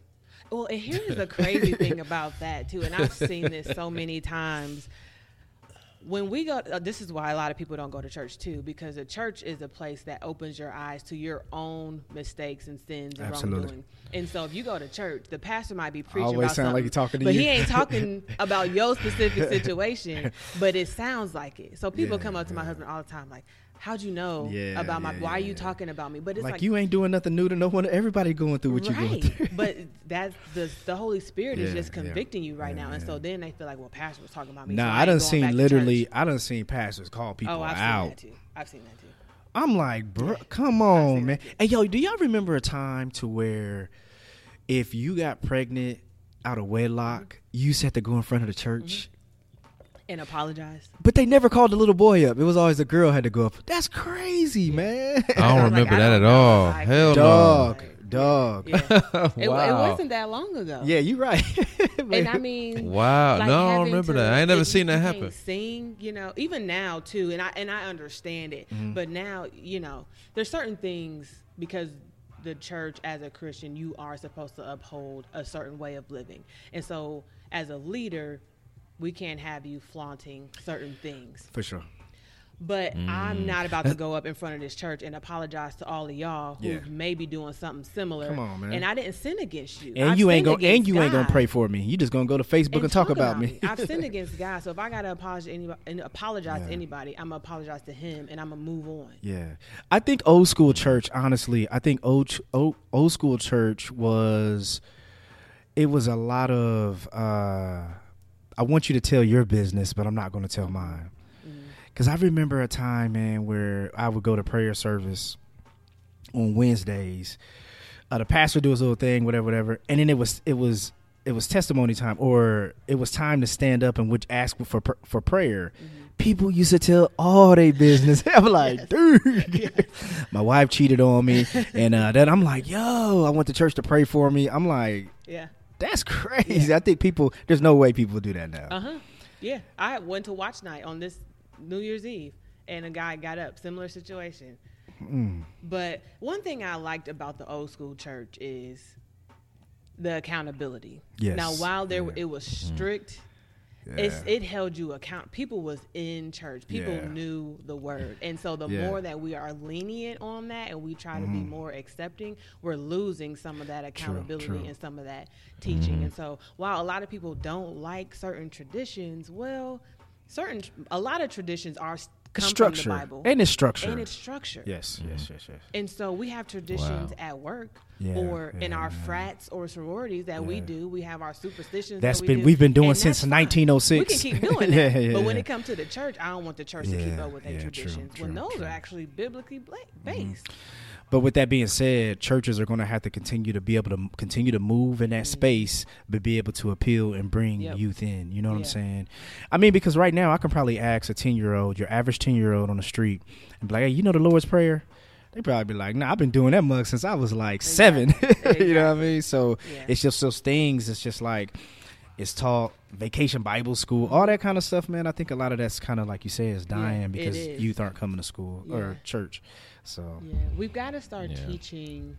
Well, and here's the crazy thing about that too, and I've seen this so many times. When we go, uh, this is why a lot of people don't go to church too, because the church is a place that opens your eyes to your own mistakes and sins and Absolutely. wrongdoing. And so, if you go to church, the pastor might be preaching Always about sound like something, he talking to but you. he ain't talking about your specific situation. But it sounds like it. So people Yeah, come up to my husband all the time, like, "How'd you know Yeah, about my? yeah, why are you talking about me?" But it's Like, like, you ain't doing nothing new to no one. Everybody going through what you're going through. but that's the the Holy Spirit is just convicting you right now, and so then they feel like, well, pastor was talking about me. Nah, so I, ain't done seen literally. I done seen pastors call oh, people Oh, I've out. seen that too. I've seen that too. I'm like, bro, come on, man. Hey, yo, do y'all remember a time to where if you got pregnant out of wedlock, you used to have to go in front of the church and apologize. But they never called the little boy up. It was always the girl had to go up. That's crazy, man. I don't I was like, remember I that don't at know all. if I Hell can- no. dog, dog. Yeah. It, it wasn't that long ago. Yeah, you're right. And I mean, Wow. like no, I don't remember to- that. I ain't never seen that happen. Sing, you know, even now too, and I and I understand it, Mm-hmm. but now you know, there's certain things because the church as a Christian, you are supposed to uphold a certain way of living, and so as a leader, we can't have you flaunting certain things. For sure. But Mm. I'm not about to go up in front of this church and apologize to all of y'all who Yeah. may be doing something similar. Come on, man. And I didn't sin against you. And I've you ain't gonna and you ain't gonna pray for me. You just gonna go to Facebook and, talk, about, me. I've sinned against God, so if I gotta apologize to anybody, and apologize Yeah. to anybody, I'm gonna apologize to Him, and I'm gonna move on. Yeah, I think old school church. Honestly, I think old old, old school church was. It was a lot of. uh I want you to tell your business, but I'm not going to tell mine. Because I remember a time, man, where I would go to prayer service on Wednesdays. Uh, the pastor do his little thing, whatever, whatever, and then it was it was it was testimony time, or it was time to stand up and which ask for for prayer. People used to tell all their business. I'm like, dude, my wife cheated on me, and uh, then I'm like, yo, I went to church to pray for me. I'm like, Yeah. That's crazy. I think people, there's no way people do that now. Uh huh. Yeah. I went to watch night on this New Year's Eve, and a guy got up. Similar situation. Mm. But one thing I liked about the old school church is the accountability. Yes. Now, while there Yeah. it was strict. It's, it held you account. People was in church. People Yeah. knew the word, and so the Yeah. Mm-hmm. more that we are lenient on that, and we try to be more accepting, we're losing some of that accountability true. Mm-hmm. and some of that teaching. And so, while a lot of people don't like certain traditions, well, certain a lot of traditions are come structure. from the Bible, And it's structure. and it's structure. yes, yes, yes, yes. And so we have traditions Wow. at work Yeah, or in our yeah. frats or sororities that we do. We have our superstitions. That's that we been- do, we've been doing and since that's fine. 1906. We can keep doing that. Yeah, yeah, but when yeah. it comes to the church, I don't want the church to keep up with their yeah, true, traditions when true, those true. Mm-hmm. are actually biblically bla- based. But with that being said, churches are going to have to continue to be able to continue to move in that space, but be able to appeal and bring Mm-hmm. Yep. youth in. You know what I'm saying? I mean, because right now I can probably ask a ten year old, your average ten year old on the street, and be like, "Hey, you know the Lord's Prayer?" They probably be like, "Nah, I've been doing that mug since I was like seven. Exactly. you know what I mean? So Yeah. it's just those things. It's just like it's taught vacation Bible school, all that kind of stuff, man. I think a lot of that's kind of like you say is dying it because is. youth aren't coming to school or church. So Yeah, we've got to start Yeah. teaching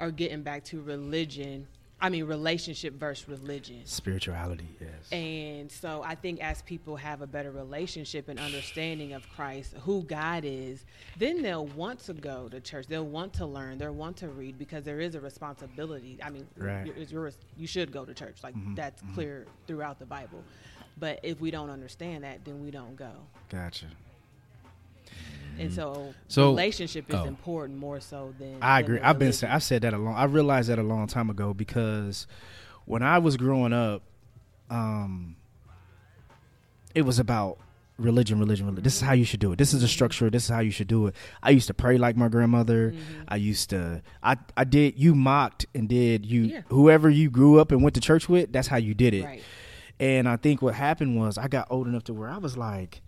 or getting back to religion. I mean, relationship versus religion. spirituality, yes. And so I think as people have a better relationship and understanding of Christ, who God is, then they'll want to go to church. They'll want to learn. They'll want to read because there is a responsibility. I mean, Right. Mm-hmm. you're- you should go to church. Like that's clear throughout the Bible. But if we don't understand that, then we don't go. Gotcha. And so, So- relationship is oh. important more so than I agree. the I've been religion. sa- I've said that a long. I realized that a long time ago because when I was growing up, um, it was about religion, religion, religion. This is how you should do it. This is the structure. This is how you should do it. I used to pray like my grandmother. Mm-hmm. I used to. I I did. You mocked and did you Yeah. whoever you grew up and went to church with. That's how you did it. Right. And I think what happened was I got old enough to where I was like,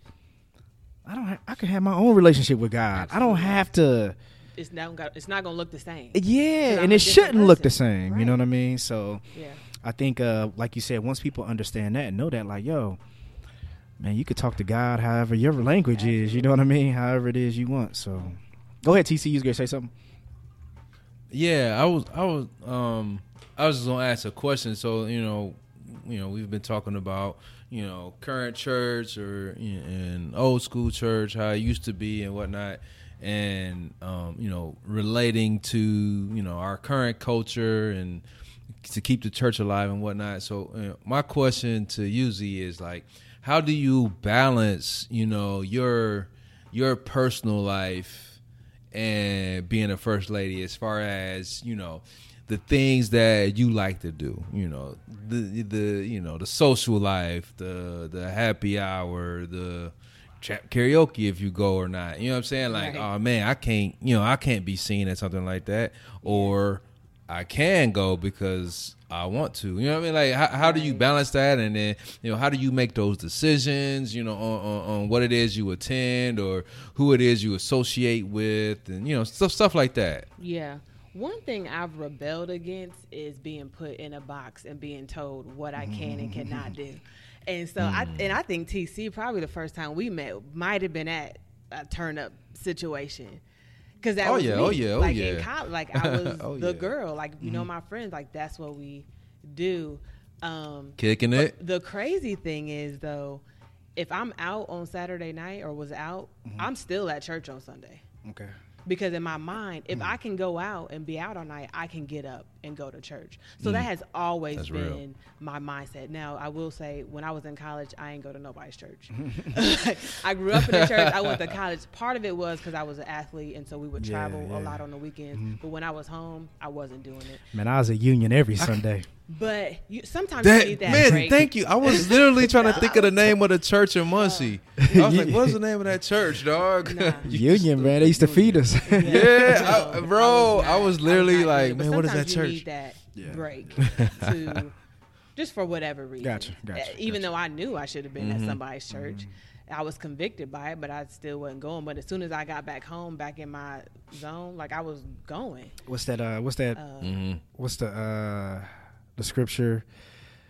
I don't. Ha- I can have my own relationship with God. I don't have to. It's not gonna, it's not going to look the same. Yeah, and it shouldn't look the person. same. You know what I mean? So Yeah. I think, uh, like you said, once people understand that and know that, like, yo, man, you could talk to God however your language is. You know what I mean? However it is you want. So go ahead, TC. You was gonna say something? Yeah, I was, I was, um, I was just gonna ask a question. So you know, you know, we've been talking about you know current church or you know, and old school church, how it used to be and whatnot, and um, you know, relating to you know our current culture and to keep the church alive and whatnot. So uh, my question to you Z is like, how do you balance you know your your personal life and being a first lady as far as you know the things that you like to do you know the the you know the social life the the happy hour the karaoke if you go or not you know what i'm saying like Right. oh man i can't you know i can't be seen at something like that or I can go because I want to. You know what I mean? Like, how, how do you balance that? And then, you know, how do you make those decisions? You know, on, on, on what it is you attend or who it is you associate with, and you know, stuff stuff like that. Yeah. One thing I've rebelled against is being put in a box and being told what I can and cannot do. And so I Mm. and I think TC probably the first time we met might have been at a turn up situation. Cause that Oh, was yeah, me. oh, yeah, oh, like yeah. in college, like I was Oh, the yeah. girl, like you know my friends, like that's what we do. Um, Kicking it. the crazy thing is though, if I'm out on Saturday night or was out, Mm-hmm. I'm still at church on Sunday Okay. Because in my mind if Mm. i can go out and be out all night i can get up and go to church so that has always Mm. That's been real. my mindset now i will say when i was in college i ain't go to nobody's church i grew up in the church i went to college part of it was because i was an athlete and so we would travel yeah. Mm-hmm. a lot on the weekends but when i was home i wasn't doing it Man, I was at Union every Sunday. But you, sometimes you That, need that man, break. thank you. I was literally trying to think of the name of the church in Muncie. I was like, "What's the name of that church, dog?" Nah. Union, man, they used to feed us. Yeah, I- bro, I was not- literally not like, man, what is that sometimes you church? Need that Yeah. break to just for whatever reason. Gotcha, gotcha, Uh, Even gotcha. though I knew I should have been Mm-hmm. at somebody's church, I was convicted by it, but I still wasn't going. But as soon as I got back home, back in my zone, like I was going. what's that? Uh, what's that? Uh, Mhm. What's the uh, the scripture?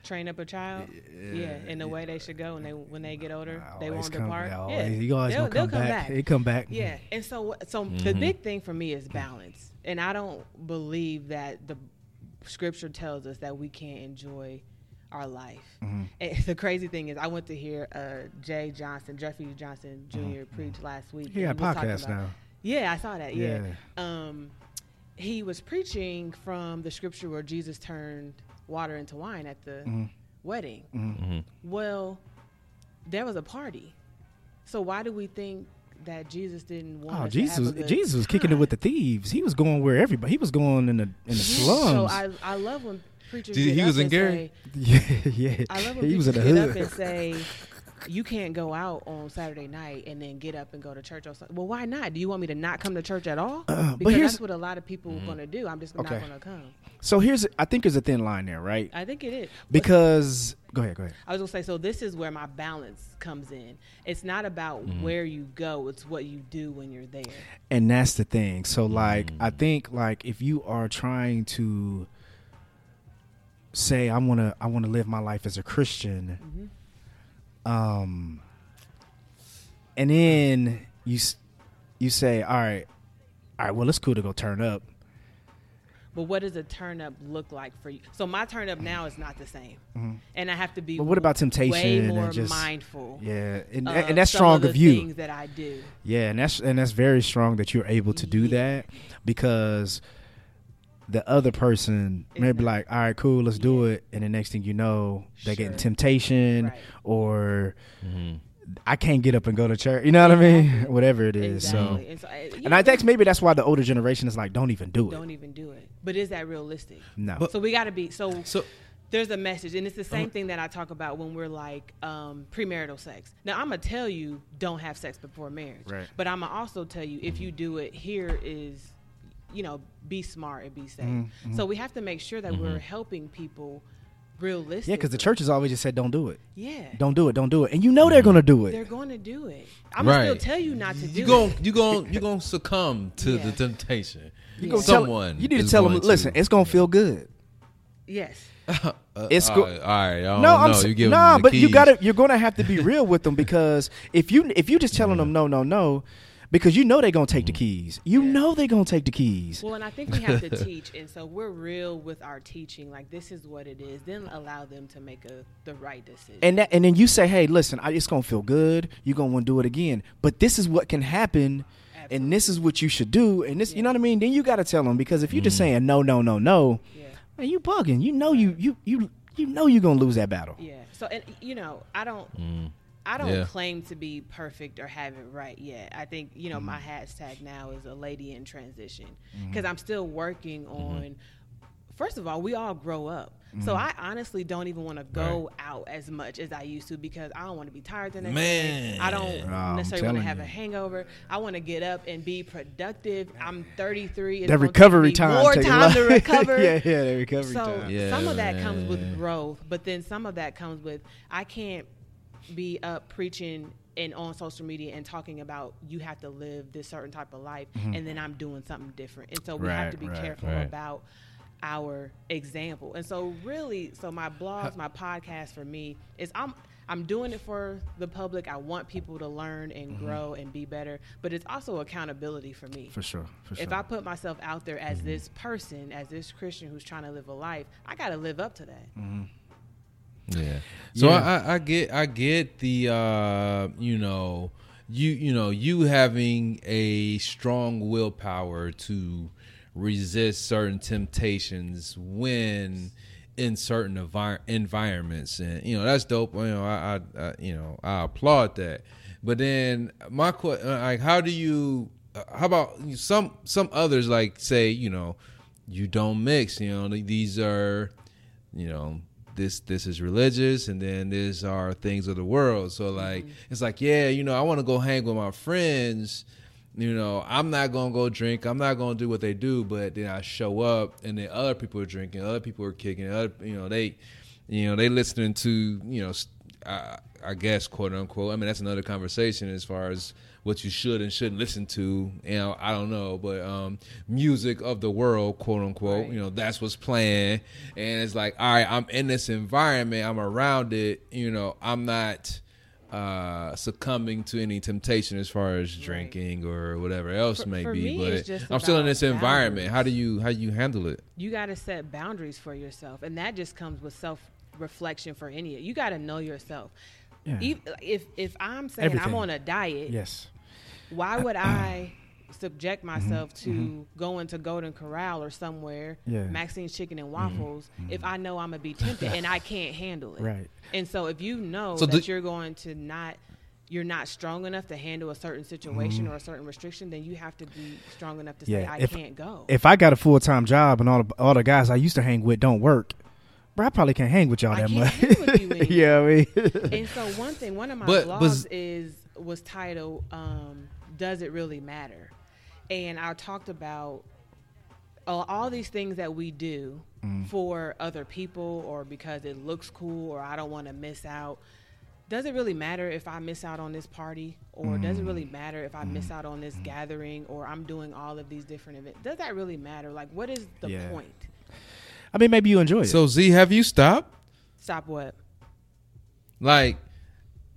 train up a child, yeah, in the way they should go, and they when they get older, they won't come- depart. always- yeah, you always they'll, gonna come they'll come back. back. They come back. Yeah, and so so the Mm-hmm. big thing for me is balance, and I don't believe that the scripture tells us that we can't enjoy our life. Mm-hmm. And the crazy thing is, I went to hear uh, Jay Johnson, Jeffrey Johnson junior preach last week. He got and was talking podcast about- now. Yeah, I saw that. Yeah. Yeah. Um, he was preaching from the scripture where Jesus turned water into wine at the Mm-hmm. wedding. Mhm. Well, there was a party. So why do we think that Jesus didn't want Oh, us Jesus! to have a good Jesus was kicking it with the thieves. He was going where everybody. He was going in the in the slums. So I, I love when preachers Did- get he up was in Gary? say- yeah, yeah. I love when he was in preachers the get up and say, "You can't go out on Saturday night and then get up and go to church or something. Well, why not? Do you want me to not come to church at all? Uh, but because here's- that's what a lot of people are going to do. I'm just Okay. not going to come. So here's, I think there's a thin line there, right? I think it is But Because go ahead, go ahead. I was gonna say, so this is where my balance comes in. It's not about mm-hmm. where you go; it's what you do when you're there. and that's the thing so like i mm-hmm. think like if you are trying to say i want to i want to live my life as a christian mm-hmm. Um and then you you say all right all right well it's cool to go turn up But what does a turn up look like for you? So my turn up now is not the same, and I have to be. Mm-hmm. But what about temptation Way and more just- mindful. yeah and, of and that's strong the of you Things that I do. Yeah, and that's and that's very strong that you're able to do Yeah. that because the other person Is may be like, "All right, cool, let's do it," and the next thing you know, they get in Sure. temptation Right. or Mhm. I can't get up and go to church. You know what I mean? Whatever it is. Exactly. So, And, so, and I think maybe that's why the older generation is like, "Don't even do it." don't even do it. But is that realistic? no. But- so we got to be so. So there's a message, and it's the same thing that I talk about when we're like um, premarital sex. Now, I'm gonna tell you, don't have sex before marriage. Right. But I'm gonna also tell you, if you do it, here is, you know, be smart and be safe. Mm-hmm, So we have to make sure that we're helping people realistically. yeah, because the church has always just said, "Don't do it. Yeah. Don't do it. Don't do it," and you know they're gonna do it. They're going to do it. I'm gonna still tell you not to do it. you it. gon' you gon' you gonna succumb to Yeah. the temptation. You Yeah. gonna tell- Someone you need to tell them, going to. "Listen, it's gonna feel good." Yes. Uh, It's all go- right, all right. I don't no, I'm know. s- you nah, them the but you gotta. You're gonna have to be real with them because if you if you just telling them no, no, no, because you know they're gonna take the keys. You Yeah. know they're gonna take the keys. Well, and I think we have to teach, and so we're real with our teaching. Like this is what it is. Then allow them to make a the right decision. And that, and then you say, hey, listen, I, it's gonna feel good. You're gonna want to do it again. But this is what can happen, and this is what you should do. And this, you know what I mean? Then you gotta tell them because if you're just saying no, no, no, no, yeah. man, you bugging. You know you you you you know you're gonna lose that battle. Yeah. So and you know, I don't Mm. I don't Yeah. claim to be perfect or have it right yet. I think, you know, my mm-hmm. hashtag now is a lady in transition mm-hmm. because I'm still working mm-hmm. on first of all, we all grow up. So Mm-hmm. I honestly don't even want to go out as much as I used to because I don't want to be tired the next Man. day. I don't Oh, necessarily want to have you. a hangover. I want to get up and be productive. I'm 33. It's That recovery time. More time to recover. yeah, yeah, the recovery So time. Yeah, some of that comes with growth, but then some of that comes with I can't be up preaching and on social media and talking about you have to live this certain type of life mm-hmm. and then I'm doing something different. And so we Right, have to be right, careful right. about our example. And so really so my blogs, my podcast for me is I'm I'm doing it for the public. I want people to learn and mm-hmm. grow and be better, but it's also accountability for me For sure. For sure. if I put myself out there as mm-hmm. this person, as this Christian who's trying to live a life, I got to live up to that. Yeah. So Yeah. I, I get I get the uh you know you you know you having a strong willpower to resist certain temptations when in certain envir- environments and you know that's dope you know I, I, I you know I applaud that but then my question like how do you uh, how about some some others like say you know you don't mix you know these are you know this this is religious and then these are things of the world. So like mm-hmm. it's like yeah you know i want to go hang with my friends you know i'm not gonna go drink i'm not gonna do what they do but then i show up and then other people are drinking other people are kicking other you know they you know they listening to you know I guess quote unquote. I mean that's another conversation as far as what you should and shouldn't listen to you know i don't know but um music of the world quote unquote Right. you know that's what's playing and it's like all right i'm in this environment i'm around it you know i'm not uh succumbing to any temptation as far as drinking or whatever else For- may for be but i'm still in this environment how do you how do you handle it You got to set boundaries for yourself, and that just comes with self reflection for any. You got to know yourself. Yeah. Ev- If if I'm saying Everything. I'm on a diet, yes. why would uh, I subject mm-hmm, myself to mm-hmm. going to Golden Corral or somewhere, Yeah. Maxine's Chicken and mm-hmm. Waffles, if I know I'm gonna be tempted and I can't handle it? Right. And so if you know So that do- you're going to not you're not strong enough to handle a certain situation or a certain restriction, then you have to be strong enough to say I if- can't go. If I got a full time job and all the all the guys I used to hang with don't work, bro, I probably can't hang with y'all I that can't much. hang with you yeah, I mean, and so one thing, one of my But- blogs but- is was titled um, "Does It Really Matter?" and I talked about uh, all these things that we do Mm. for other people or because it looks cool or I don't want to miss out. Does it really matter if I miss out on this party or does it Mm. really matter if I miss out on this gathering or I'm doing all of these different events? Does that really matter? Like, what is the Yeah. point? I mean, maybe you enjoy it. so z have you stopped Stop what? like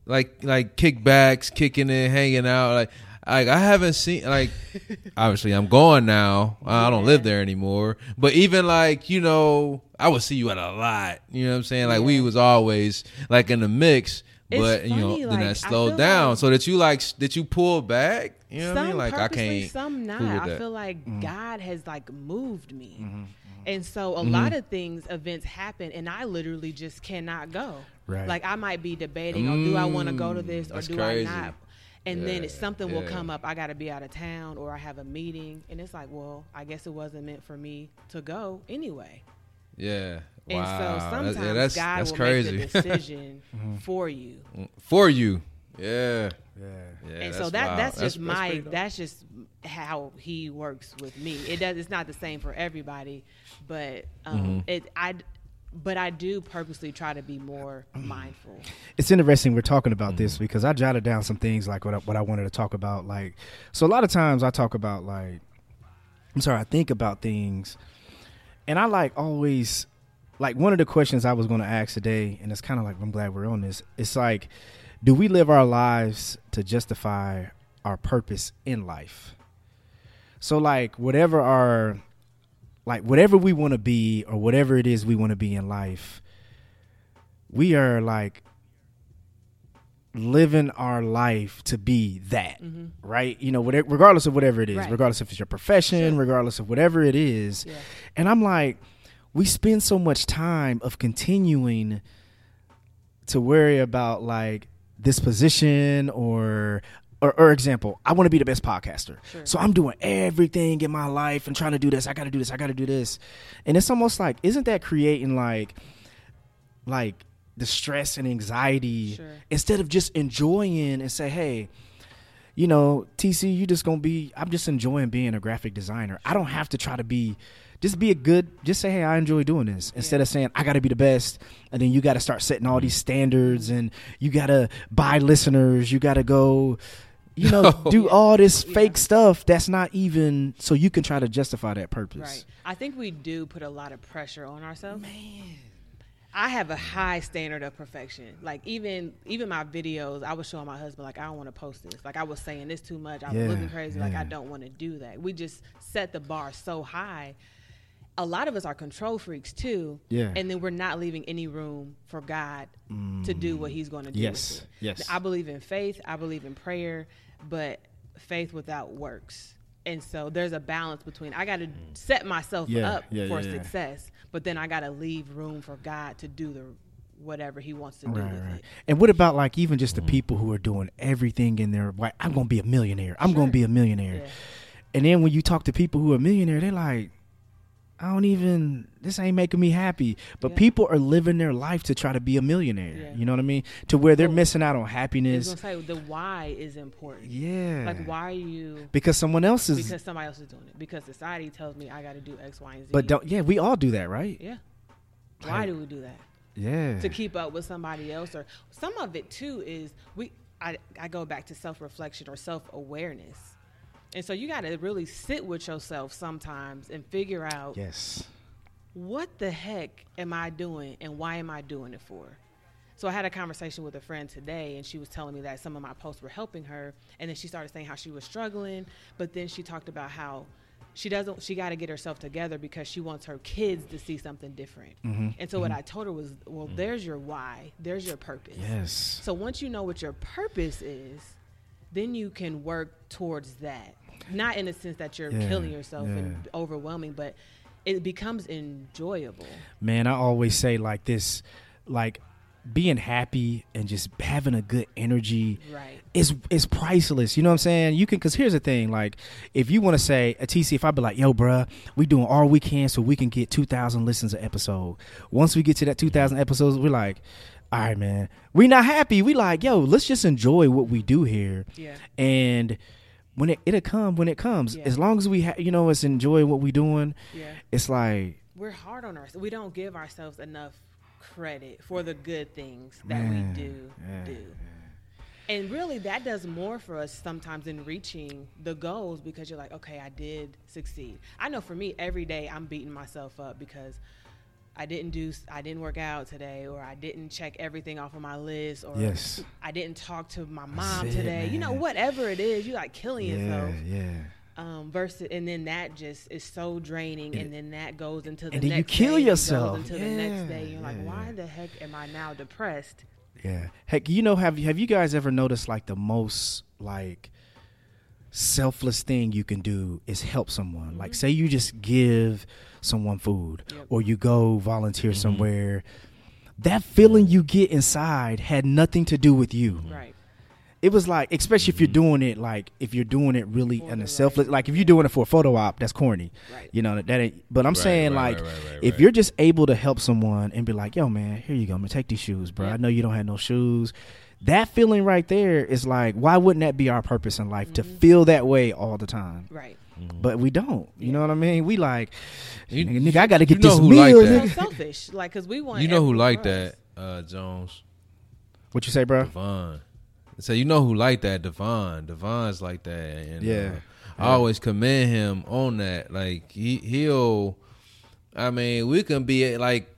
like like kickbacks kicking it hanging out like like I haven't seen like obviously I'm going now. I don't live there anymore. But even like, you know, I would see you at a lot. You know what I'm saying? Like we was always like in the mix. It's but you know, funny, then like, I that slowed feel down. like- so that you like did you pull back? You know what some I mean? Like I purposely, can't some not. I feel like God has like moved me, Mm-hmm, and so a mm-hmm. lot of things, events happen, and I literally just cannot go. Right. Like I might be debating, or do I mm, want to go to Mm, this, or do crazy. I not? And then it's Yeah, something will come up. I got to be out of town, or I have a meeting, and it's like, well, I guess it wasn't meant for me to go anyway. Yeah. And wow. so That- sometimes yeah, that's, God that's will crazy. make the decision mm-hmm. for you. Mm, for you. Yeah. yeah. Yeah. and that's so that wild. that's just that's my pretty dope. that's just how he works with me. It does it's not the same for everybody, but um, Mm-hmm. it I but I do purposely try to be more mindful. it's interesting we're talking about this Mm-hmm. because I jotted down some things like what I, what I wanted to talk about. Like, so a lot of times I talk about like, I'm sorry, I think about things, and I like always, like one of the questions I was going to ask today, and it's kind of like I'm glad we're on this. It's like, do we live our lives to justify our purpose in life? So like whatever our like whatever we want to be or whatever it is we want to be in life, we are like living our life to be that, mm-hmm. right? You know, whatever, regardless of whatever it is, Right. regardless if it's your profession, Sure. regardless of whatever it is. Yeah. And I'm like, we spend so much time of continuing to worry about like this position or or, or example, I want to be the best podcaster. Sure. So I'm doing everything in my life and trying to do this. I got to do this. I got to do this. And it's almost like, isn't that creating like, like the stress and anxiety Sure. instead of just enjoying and say, hey, you know, TC, you just gonna be. I'm just enjoying being a graphic designer. I don't have to try to be. Just be a good. Just say, hey, I enjoy doing this. Instead Yeah. of saying I got to be the best, and then you got to start setting all these mm-hmm. standards, and you got to buy listeners. You got to go, you know, No. do all this Yeah. fake stuff that's not even. So you can try to justify that purpose. Right. I think we do put a lot of pressure on ourselves. Man. I have a high standard of perfection. Like even even my videos, I was showing my husband like I don't want to post this. Like I was saying this too much. I was Yeah, looking crazy. Like. I don't want to do that. We just set the bar so high. A lot of us are control freaks too. Yeah. And then we're not leaving any room for God to do what mm. He's going to do. Yes, With it. yes. I believe in faith. I believe in prayer, but faith without works. And so there's a balance between I got to set myself Yeah, up yeah, for yeah, yeah. success, but then I got to leave room for God to do the whatever He wants to do Right, with right. it. And what about like even just the mm-hmm. people who are doing everything in their like I'm gonna be a millionaire. I'm gonna be a millionaire. Yeah. And then when you talk to people who are millionaire, they're like, I don't even this ain't making me happy. But Yeah. people are living their life to try to be a millionaire. Yeah. You know what I mean? To where they're oh. missing out on happiness. say the why is important. Yeah. Like why are you? Because someone else is Because somebody else is doing it. Because society tells me I got to do X, Y, and Z. but don't yeah, we all do that, right? yeah. Why Like- do we do that? Yeah. to keep up with somebody else or some of it too is we I, I go back to self-reflection or self-awareness and so you got to really sit with yourself sometimes and figure out yes. what the heck am i doing and why am i doing it for so i had a conversation with a friend today and she was telling me that some of my posts were helping her and then she started saying how she was struggling but then she talked about how she doesn't she got to get herself together because she wants her kids to see something different Mm-hmm. and so what i told her was well there's your why there's your purpose Yes. so once you know what your purpose is then you can work towards that not in the sense that you're Yeah, killing yourself yeah. and overwhelming but it becomes enjoyable Man, I always say like this, like being happy and just having a good energy right is is priceless. You know what I'm saying? You can because here's the thing, like if you want to say uh, a TC, if I be like, yo, bruh, we doing all we can so we can get 2,000 listens an episode. Once we get to that 2,000 episodes, we're like, all right, man, we not happy. We like, yo, let's just enjoy what we do here, yeah and when it it'll come when it comes. Yeah. As long as we, ha- you know, it's enjoy what we doing, yeah it's like. we're hard on ourselves we don't give ourselves enough credit for the good things that Man, we do yeah, do and really that does more for us sometimes in reaching the goals because you're like okay i did succeed i know for me every day i'm beating myself up because i didn't do i didn't work out today or i didn't check everything off of my list or Yes. i didn't talk to my mom it, today you know whatever it is you like killing Yeah, yourself yeah. um, versus and then that just is so draining and then that goes into the next day, and then you kill day, yourself. goes into the next Yeah, day you're like why the heck am i now depressed Yeah. Heck, you know, have have you guys ever noticed like the most like selfless thing you can do is help someone? Like say you just give someone food Yep. or you go volunteer somewhere. That feeling you get inside had nothing to do with you. right It was like, especially if you're doing it like if you're doing it really For in the a right selfless like if you're doing it for a photo op, that's corny. right You know, that, that ain't but I'm Right, saying right, like right, right, right, if you're just able to help someone and be like, "Yo, man, here you go, man, take these shoes, bro. Yeah. I know you don't have no shoes." That feeling right there is like, why wouldn't that be our purpose in life to Mhm. feel that way all the time? right But we don't. You know what I mean? We like, You- nigga, nigga, I got to you get know this who meal. like nigga. selfish like because we want You know who like for that, uh, Jones? What you say, bro? Devon. So you know who like that? Devon. Devon's like that. And, Yeah. uh, I always commend him on that. Like he he'll. I mean, we can be like,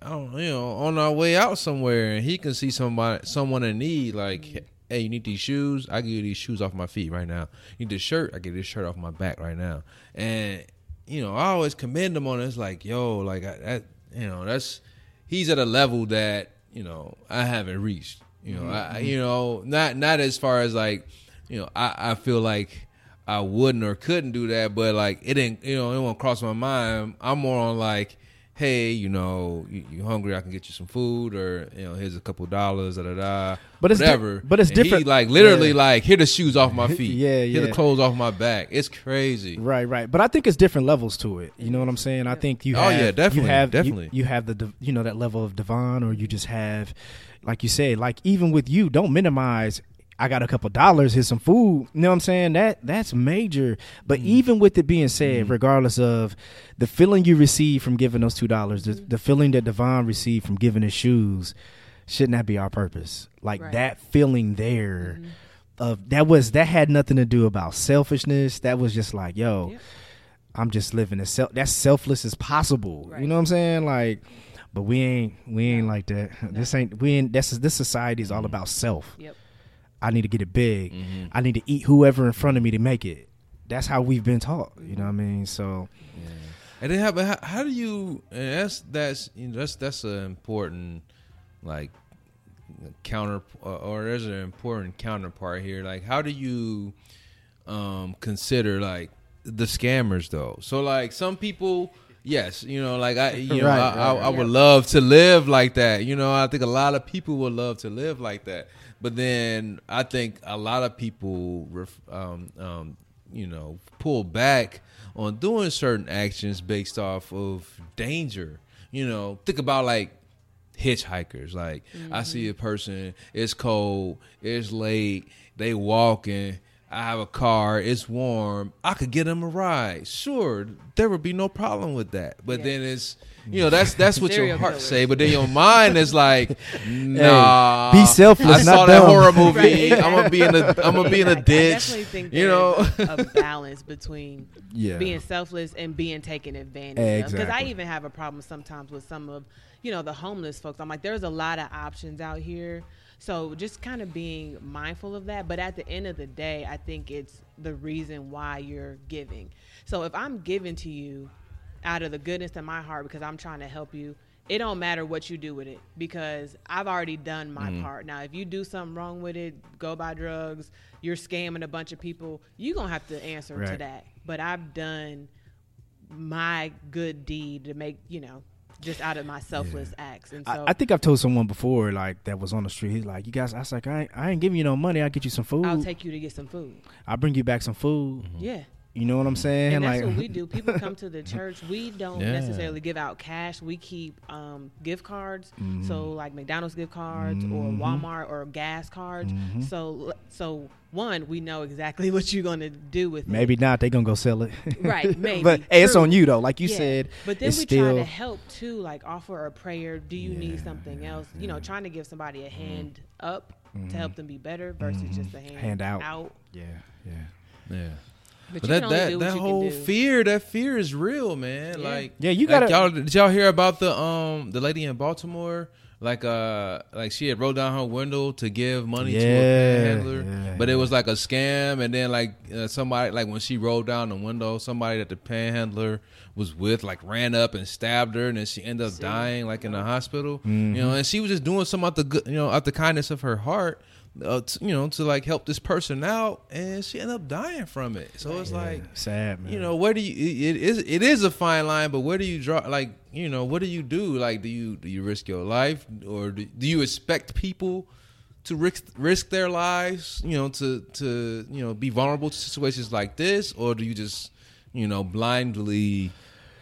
I don't you know, on our way out somewhere, and he can see somebody, someone in need. Like, hey, you need these shoes? I give you these shoes off my feet right now. You need this shirt? I get this shirt off my back right now. And you know, I always commend him on it. It's like, yo, like I, that, you know, that's he's at a level that you know I haven't reached. You know, I, you know, not not as far as like, you know, I, I feel like I wouldn't or couldn't do that, but like it didn't, you know, it won't cross my mind. I'm more on like, hey, you know, you, you hungry? I can get you some food, or you know, here's a couple dollars, da da da. But it's di- whatever. but it's And he, different- like literally, Yeah. like here the shoes off my feet. Yeah, Here yeah. the clothes off my back. It's crazy. Right, right. But I think it's different levels to it. You know what I'm saying? I think you Oh, have yeah, definitely, you have definitely. You, have the you know that level of Devon or you just have like you said, like even with you, don't minimize I got a couple dollars, here's some food. You know what I'm saying? That that's major. But Mm-hmm. even with it being said, mm-hmm. regardless of the feeling you receive from giving those two dollars, the, mm-hmm. the feeling that Devon received from giving his shoes, shouldn't that be our purpose? Like Right. that feeling there mm-hmm. of that was that had nothing to do about selfishness. That was just like, yo, Yep. I'm just living as self that's selfless as possible. You know what I'm saying? Like but we ain't we ain't like that. This ain't we ain't this this society is all about self. Yep. I need to get it big. Mhm. I need to eat whoever in front of me to make it. That's how we've been taught. You know what I mean? So And then how, how, how do you? And that's that's you know, that's that's an important like counter or, or there's an important counterpart here. Like, how do you um consider like the scammers though? So like some people. Yes, you know, like I, you know, Right, I, right, I, I would love to live like that. You know, I think a lot of people would love to live like that. But then I think a lot of people, ref, um, um, you know, pull back on doing certain actions based off of danger. You know, think about like hitchhikers. Like I see a person, it's cold, it's late, they walking. I have a car, it's warm. I could get him a ride. Sure, there would be no problem with that. But Yeah. then it's you know that's that's what your heart killers. say. But then your mind is like, nah. be selfless, I saw not that dumb. horror movie. Right. I'm gonna be in a I'm gonna be in a I ditch. definitely think you know. there's a balance between Yeah. being selfless and being taken advantage of. Because I even have a problem sometimes with some of, you know, the homeless folks. I'm like, there's a lot of options out here. So just kind of being mindful of that. But at the end of the day, I think it's the reason why you're giving. So if I'm giving to you out of the goodness of my heart because I'm trying to help you, it don't matter what you do with it because I've already done my mm. part. Now, if you do something wrong with it, go buy drugs, you're scamming a bunch of people, you're going to have to answer to that. But I've done my good deed to make, you know, just out of my selfless acts. And so I, I think I've told someone before, like that was on the street. He's like, "You guys," I was like, "I ain't, I ain't giving you no money. I'll get you some food. I'll take you to get some food. I'll bring you back some food. Yeah. You know what I'm saying? And that's like, what we do. People come to the church. We don't Yeah. necessarily give out cash. We keep um, gift cards. Mm-hmm. So like McDonald's gift cards or Walmart or gas cards. Mm-hmm. So so one, we know exactly what you're gonna do with it. maybe not. They're gonna go sell it. Right, maybe. but hey, it's on you though. Like you Yeah. said, But then it's we still try to help too, like offer a prayer. Do you need something else? You know, trying to give somebody a hand up to help them be better versus just a hand, Mm-hmm. Hand out. out. yeah, yeah. Yeah. But, But you that can only that do what that you whole can do. fear, that fear is real, man. Yeah. Like Yeah, you gotta- y'all did y'all hear about the um the lady in Baltimore? Like uh like she had rolled down her window to give money to a Yeah, panhandler, yeah, but it was like a scam. And then like uh, somebody like when she rolled down the window, somebody that the panhandler was with like ran up and stabbed her, and then she ended up See? dying like in the hospital. Mm-hmm. You know, and she was just doing something out the good, you know out the kindness of her heart. Uh, to, you know, to like help this person out, and she ended up dying from it. So it's like, sad man. you know where do you it it is it is a fine line but where do you draw like you know what do you do like do you do you risk your life or do, do you expect people to risk risk their lives you know to to you know be vulnerable to situations like this or do you just you know blindly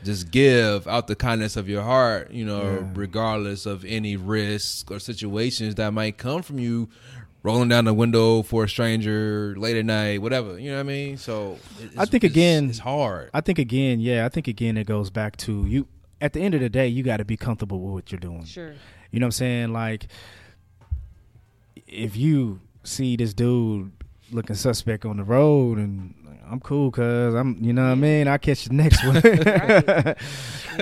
just give out the kindness of your heart you know Yeah. regardless of any risks or situations that might come from you rolling down the window for a stranger late at night whatever you know what i mean so it's, I think it's- again- it's hard I think again, yeah, I think again it goes back to you. At the end of the day, you got to be comfortable with what you're doing. Sure. You know what I'm saying? Like, if you see this dude looking suspect on the road, and I'm cool, cause I'm, you know what I mean. I catch the next one.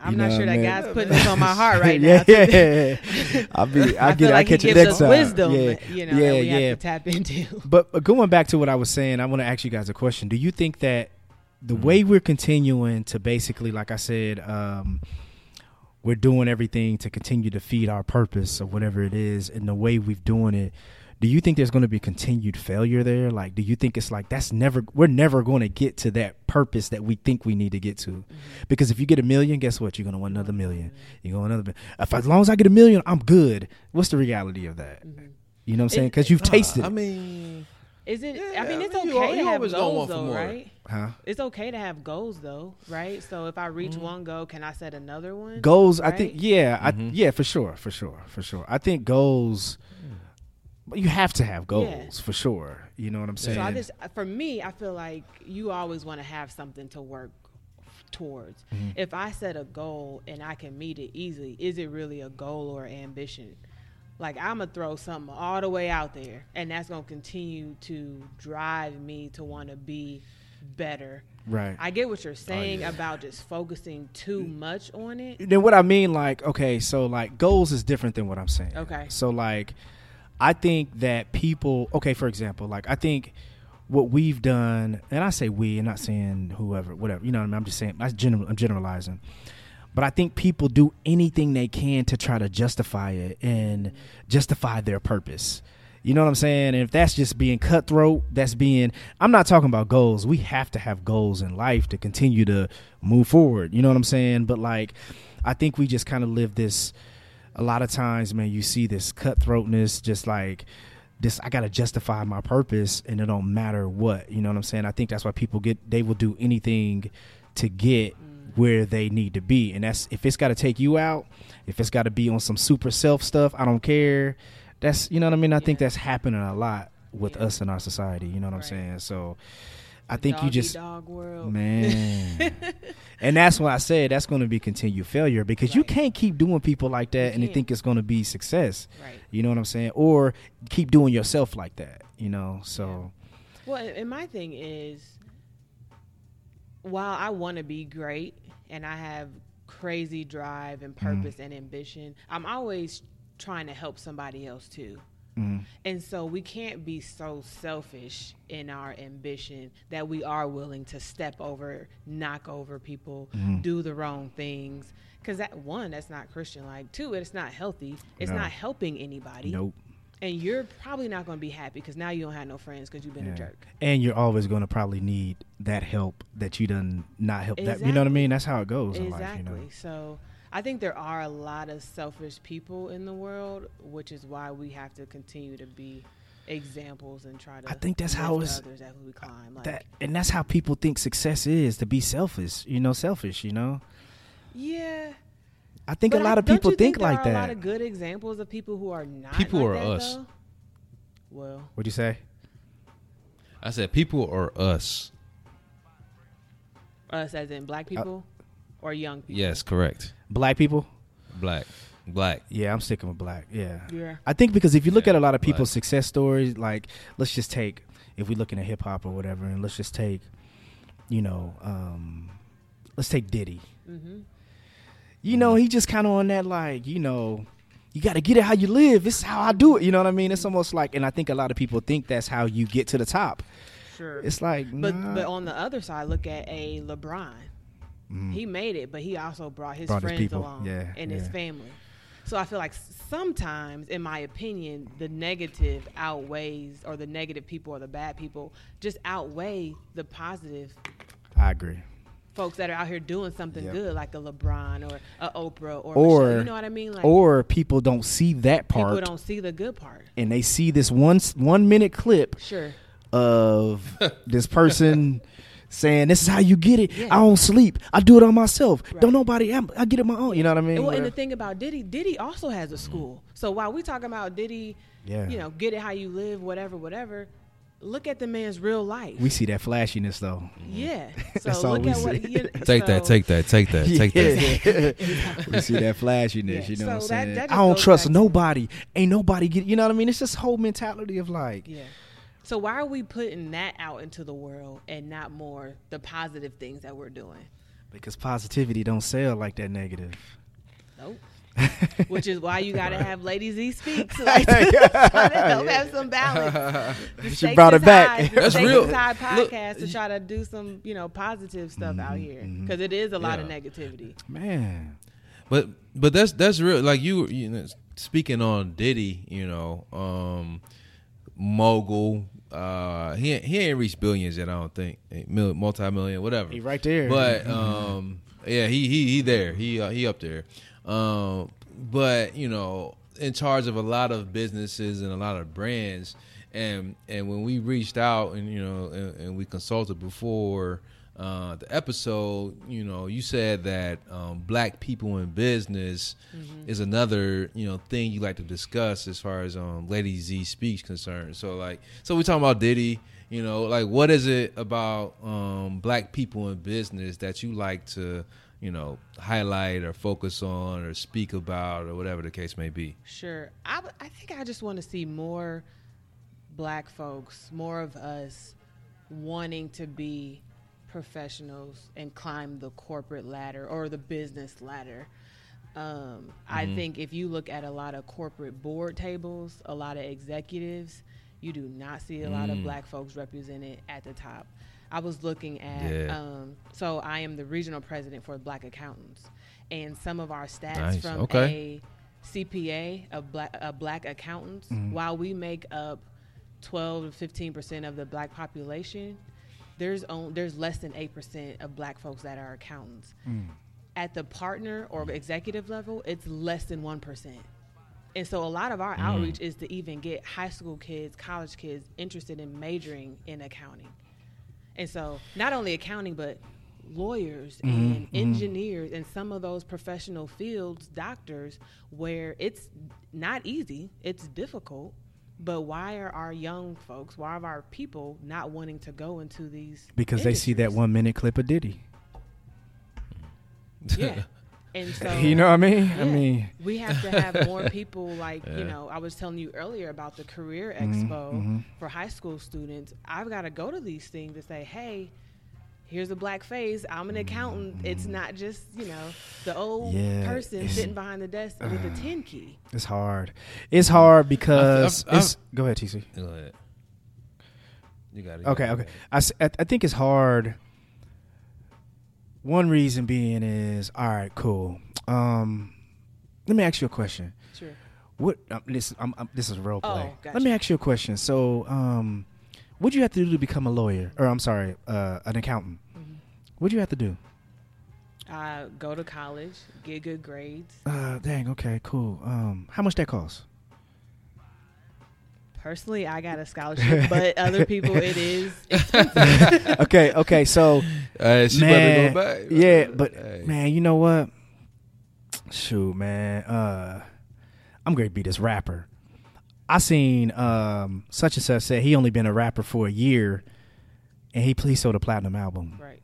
I'm You not sure that mean? guy's putting this on my heart right yeah, now. yeah. I'll be. I, I get. feel it. I like he catch it next us time. wisdom, Yeah, you know, yeah, that we yeah. have to tap into. But, but going back to what I was saying, I want to ask you guys a question. Do you think that the Mm-hmm. way we're continuing to basically, like I said, um, we're doing everything to continue to feed our purpose or whatever it is, and the way we've doing it, do you think there's going to be continued failure there? Like, do you think it's like that's never we're never going to get to that purpose that we think we need to get to? Mm-hmm. Because if you get a million, guess what? You're going to want another million. You go another. mil- If as long as I get a million, I'm good. What's the reality of that? Mm-hmm. You know what I'm saying? Because you've Nah, tasted, I mean, Is it? Yeah, I mean, it's I mean, okay al- you to have always goals, though, more. right? huh? It's okay to have goals, though, right? So if I reach Mm-hmm. one goal, can I set another one? Goals, I think, yeah, I, Mhm. yeah, for sure, for sure, for sure. I think goals. But you have to have goals Yeah. for sure. You know what I'm saying? So I just, for me, I feel like you always want to have something to work towards. Mm-hmm. If I set a goal and I can meet it easily, is it really a goal or ambition? Like I'm gonna throw something all the way out there, and that's gonna continue to drive me to want to be better. right. I get what you're saying about just focusing too much on it. then what I mean, like, okay, so like goals is different than what I'm saying. Okay. So like, I think that people, okay, for example, like I think what we've done, and I say we, I'm not saying whoever, whatever, you know what I mean. I'm just saying, I'm, general, I'm generalizing, but I think people do anything they can to try to justify it and justify their purpose. You know what I'm saying? And if that's just being cutthroat, that's being I'm not talking about goals. We have to have goals in life to continue to move forward. You know what I'm saying? But like I think we just kind of live this a lot of times, man, you see this cutthroatness just like this I gotta justify my purpose and it don't matter what. You know what I'm saying? I think that's why people get they will do anything to get mm. where they need to be. And that's if it's gotta take you out, if it's gotta be on some super self stuff, I don't care. That's you know what I mean? I think that's happening a lot with Yeah. us in our society. You know what I'm saying? So I think you just dog world. Man. and that's why I said that's going to be continued failure because you can't keep doing people like that and you think it's going to be success. Right. You know what I'm saying? Or keep doing yourself like that, you know? So, Well, and my thing is, while I want to be great and I have crazy drive and Mm-hmm. purpose and ambition, I'm always trying to help somebody else too. Mm, And so we can't be so selfish in our ambition that we are willing to step over, knock over people, Mm-hmm. do the wrong things. Because that one, that's not Christian like. Two, it's not healthy. It's No. not helping anybody. nope. And you're probably not going to be happy because now you don't have no friends because you've been Yeah. a jerk. And you're always going to probably need that help that you done not help that. You know what I mean? That's how it goes in Exactly. life, you know? So I think there are a lot of selfish people in the world, which is why we have to continue to be examples and try to. I think that's how it's- others as we climb. Like, That and that's how people think success is to be selfish, you know, selfish, you know? yeah. I think But a I- lot of don't people you think, there like are that. A lot of good examples of people who are not. People like or that, us? though? Well, What'd you say? I said people are us. us as in Uh, black people or young people. Yes, correct. Black people? Black, black. Yeah, I'm sticking with black. Yeah. Yeah. I think because if you look Yeah, at a lot of black. people's success stories, like let's just take if we're looking at hip hop or whatever, and let's just take, you know, um, let's take Diddy. Mm-hmm. You know, he just kind of on that like, you know, you got to get it how you live. This is how I do it. You know what I mean? It's almost like, and I think a lot of people think that's how you get to the top. Sure. It's like, But nah. but on the other side, look at a LeBron. Mhm. He made it, but he also brought his Brought friends people, along yeah, and his family. So I feel like sometimes, in my opinion, the negative outweighs, or the negative people or the bad people just outweigh the positive I agree. folks that are out here doing something Yep. good, like a LeBron or a Oprah or, Or- Michelle. You know what I mean? Like Or people don't see that part. people don't see the good part. and they see this one one minute clip Sure. of this person saying, "This is how you get it. Yeah. I don't sleep. I do it on myself. Right. Don't nobody. I'm, I get it my own. You know what I mean? And, well, and the thing about Diddy, Diddy also has a school. So while we talking about Diddy, Yeah. you know, get it how you live, whatever, whatever. Look at the man's real life. we see that flashiness though. yeah. So That's all look we at what. see. You, Take that, take that, take that, take that. We see that flashiness. Yeah. You know what I'm So that- that I don't trust nobody. Ain't nobody get. You know what I mean? It's this whole mentality of like, Yeah. So why are we putting that out into the world and not more the positive things that we're doing? because positivity don't sell like that negative. Nope. Which is why you got to have Lady Z speak. Like, try to help have some balance. The She brought it back. High, the That's real. is High Look, podcast to try to do some, you know, positive stuff out Mm-hmm, here because it is a lot of negativity. Man, But but that's that's real. Like you, you know, speaking on Diddy, you know, um, mogul. Uh, he ain't- he ain't reached billions yet. I don't think multi-million, whatever. He right there. But um, yeah, he he he there. He uh, he up there. Um, but you know, in charge of a lot of businesses and a lot of brands. And and when we reached out and you know and, and we consulted before uh, the episode, you know, you said that um, black people in business is another you know thing you like to discuss as far as um, Lady Z speaks concerned. So like, so we talking about Diddy. You know, like what is it about um, black people in business that you like to, you know, highlight or focus on or speak about or whatever the case may be? Sure. I think I just want to see more black folks, more of us wanting to be professionals and climb the corporate ladder or the business ladder. Um, I think if you look at a lot of corporate board tables, a lot of executives, you do not see a lot of black folks represented at the top. I was looking at, Yeah. um, so I am the regional president for Black Accountants, and some of our stats Nice. from Okay. a CPA of black, uh, black accountants, Mm-hmm. while we make up 12 to 15 percent of the black population, there's on, there's less than eight percent of black folks that are accountants. Mm. At the partner or executive level, it's less than one percent. And so a lot of Mm. our outreach is to even get high school kids, college kids interested in majoring in accounting. And so not only accounting, but lawyers Mm-hmm, and engineers and some of those professional fields, doctors, where it's not easy, it's difficult. But why are our young folks, why are our people not wanting to go into these? because they see that one minute clip of Diddy. Yeah. And so you know what I mean? I mean, we have to have more people like you know i was telling you earlier about the career Mm-hmm, expo for high school students i've got to go to these things to say hey here's a black face i'm an accountant it's not just you know the old Mm-hmm. Yeah, person sitting behind the desk with a 10 key it's hard. It's hard because I've- it's. Go ahead, TC. Go ahead. You got it. Okay, okay. I, I think it's hard. One reason being is all right, cool. Um, let me ask you a question. sure What um, this? I'm, I'm, this is role Oh, play. gotcha. Let me ask you a question. So, um, what do you have to do to become a lawyer? Or I'm sorry, uh, an accountant. What do you have to do? uh, go to college get good grades Uh, dang. Okay, cool. Um, how much that costs? personally i got a scholarship but other people it is okay, okay. So, Uh, she man, better go back. yeah, but Hey. man, you know what? Shoot, man. Uh, I'm gonna be this rapper. I seen um such and such said he only been a rapper for a year, and he please sold a platinum album. right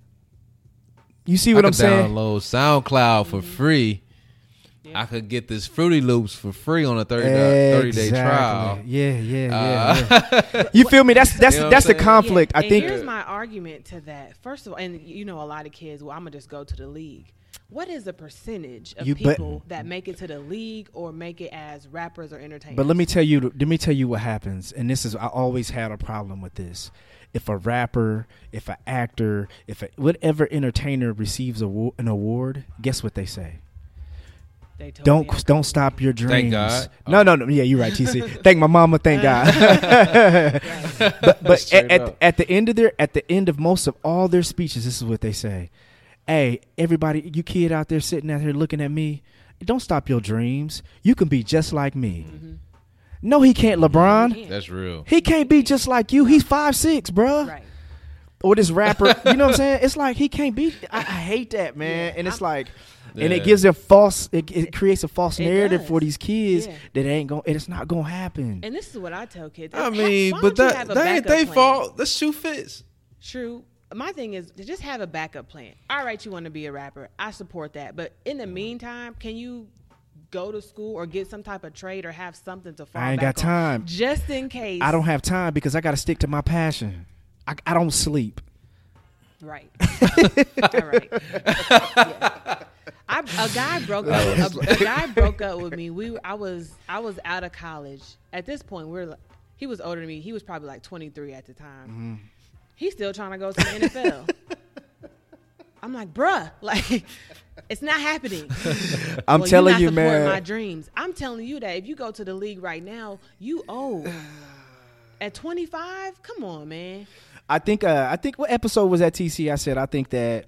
You see what could I'm saying? download SoundCloud for free. Yeah. I could get this Fruity Loops for free on a 30 day, 30 day trial. Yeah, yeah, yeah. Uh, yeah. You feel me? That's that's You know that's the conflict. Yeah, I and think. here's my argument to that. First of all, and you know, a lot of kids. Well, I'm gonna just go to the league. What is the percentage of You bet- people that make it to the league or make it as rappers or entertainers? But let me tell you, let me tell you what happens. And this is, I always had a problem with this. If a rapper, if an actor, if a, whatever entertainer receives a, an award, guess what they say? They Don't don't stop your dreams. Thank God. No, no, no. Yeah, you're right, TC. thank my mama. Thank God. but but at, at, at the end of their at the end of most of all their speeches, this is what they say. Hey, everybody, you kid out there sitting out here looking at me, don't stop your dreams. You can be just like me. Mm-hmm. No, he can't, LeBron. can't. That's real. He can't be just like you. He's five six, bruh. Right. Or this rapper, you know what I'm saying? It's like he can't be. I, I hate that, man. Yeah, and it's I'm- like, and it gives a false. It, it creates a false It narrative does. for these kids Yeah. that ain't going. It's not gonna happen. And this is what I tell kids. I mean, but that, have that ain't backup they plan? fault. The shoe fits. True. My thing is to just have a backup plan. All right, you want to be a rapper. I support that. But in the meantime, can you go to school or get some type of trade or have something to fall I ain't back got on, time. just in case. I don't have time because I got to stick to my passion. I, I don't sleep. Right. All right. Yeah. I, a guy broke up. A, a guy broke up with me. We I was I was out of college at this point. We're he was older than me. He was probably like 23 at the time. Mm-hmm. He's still trying to go to the NFL. I'm like, bruh, like it's not happening. I'm Well, telling you, man. My dreams. I'm telling you that if you go to the league right now, you owe. at 25, come on, man. I think uh, I think what episode was that TC? I said I think that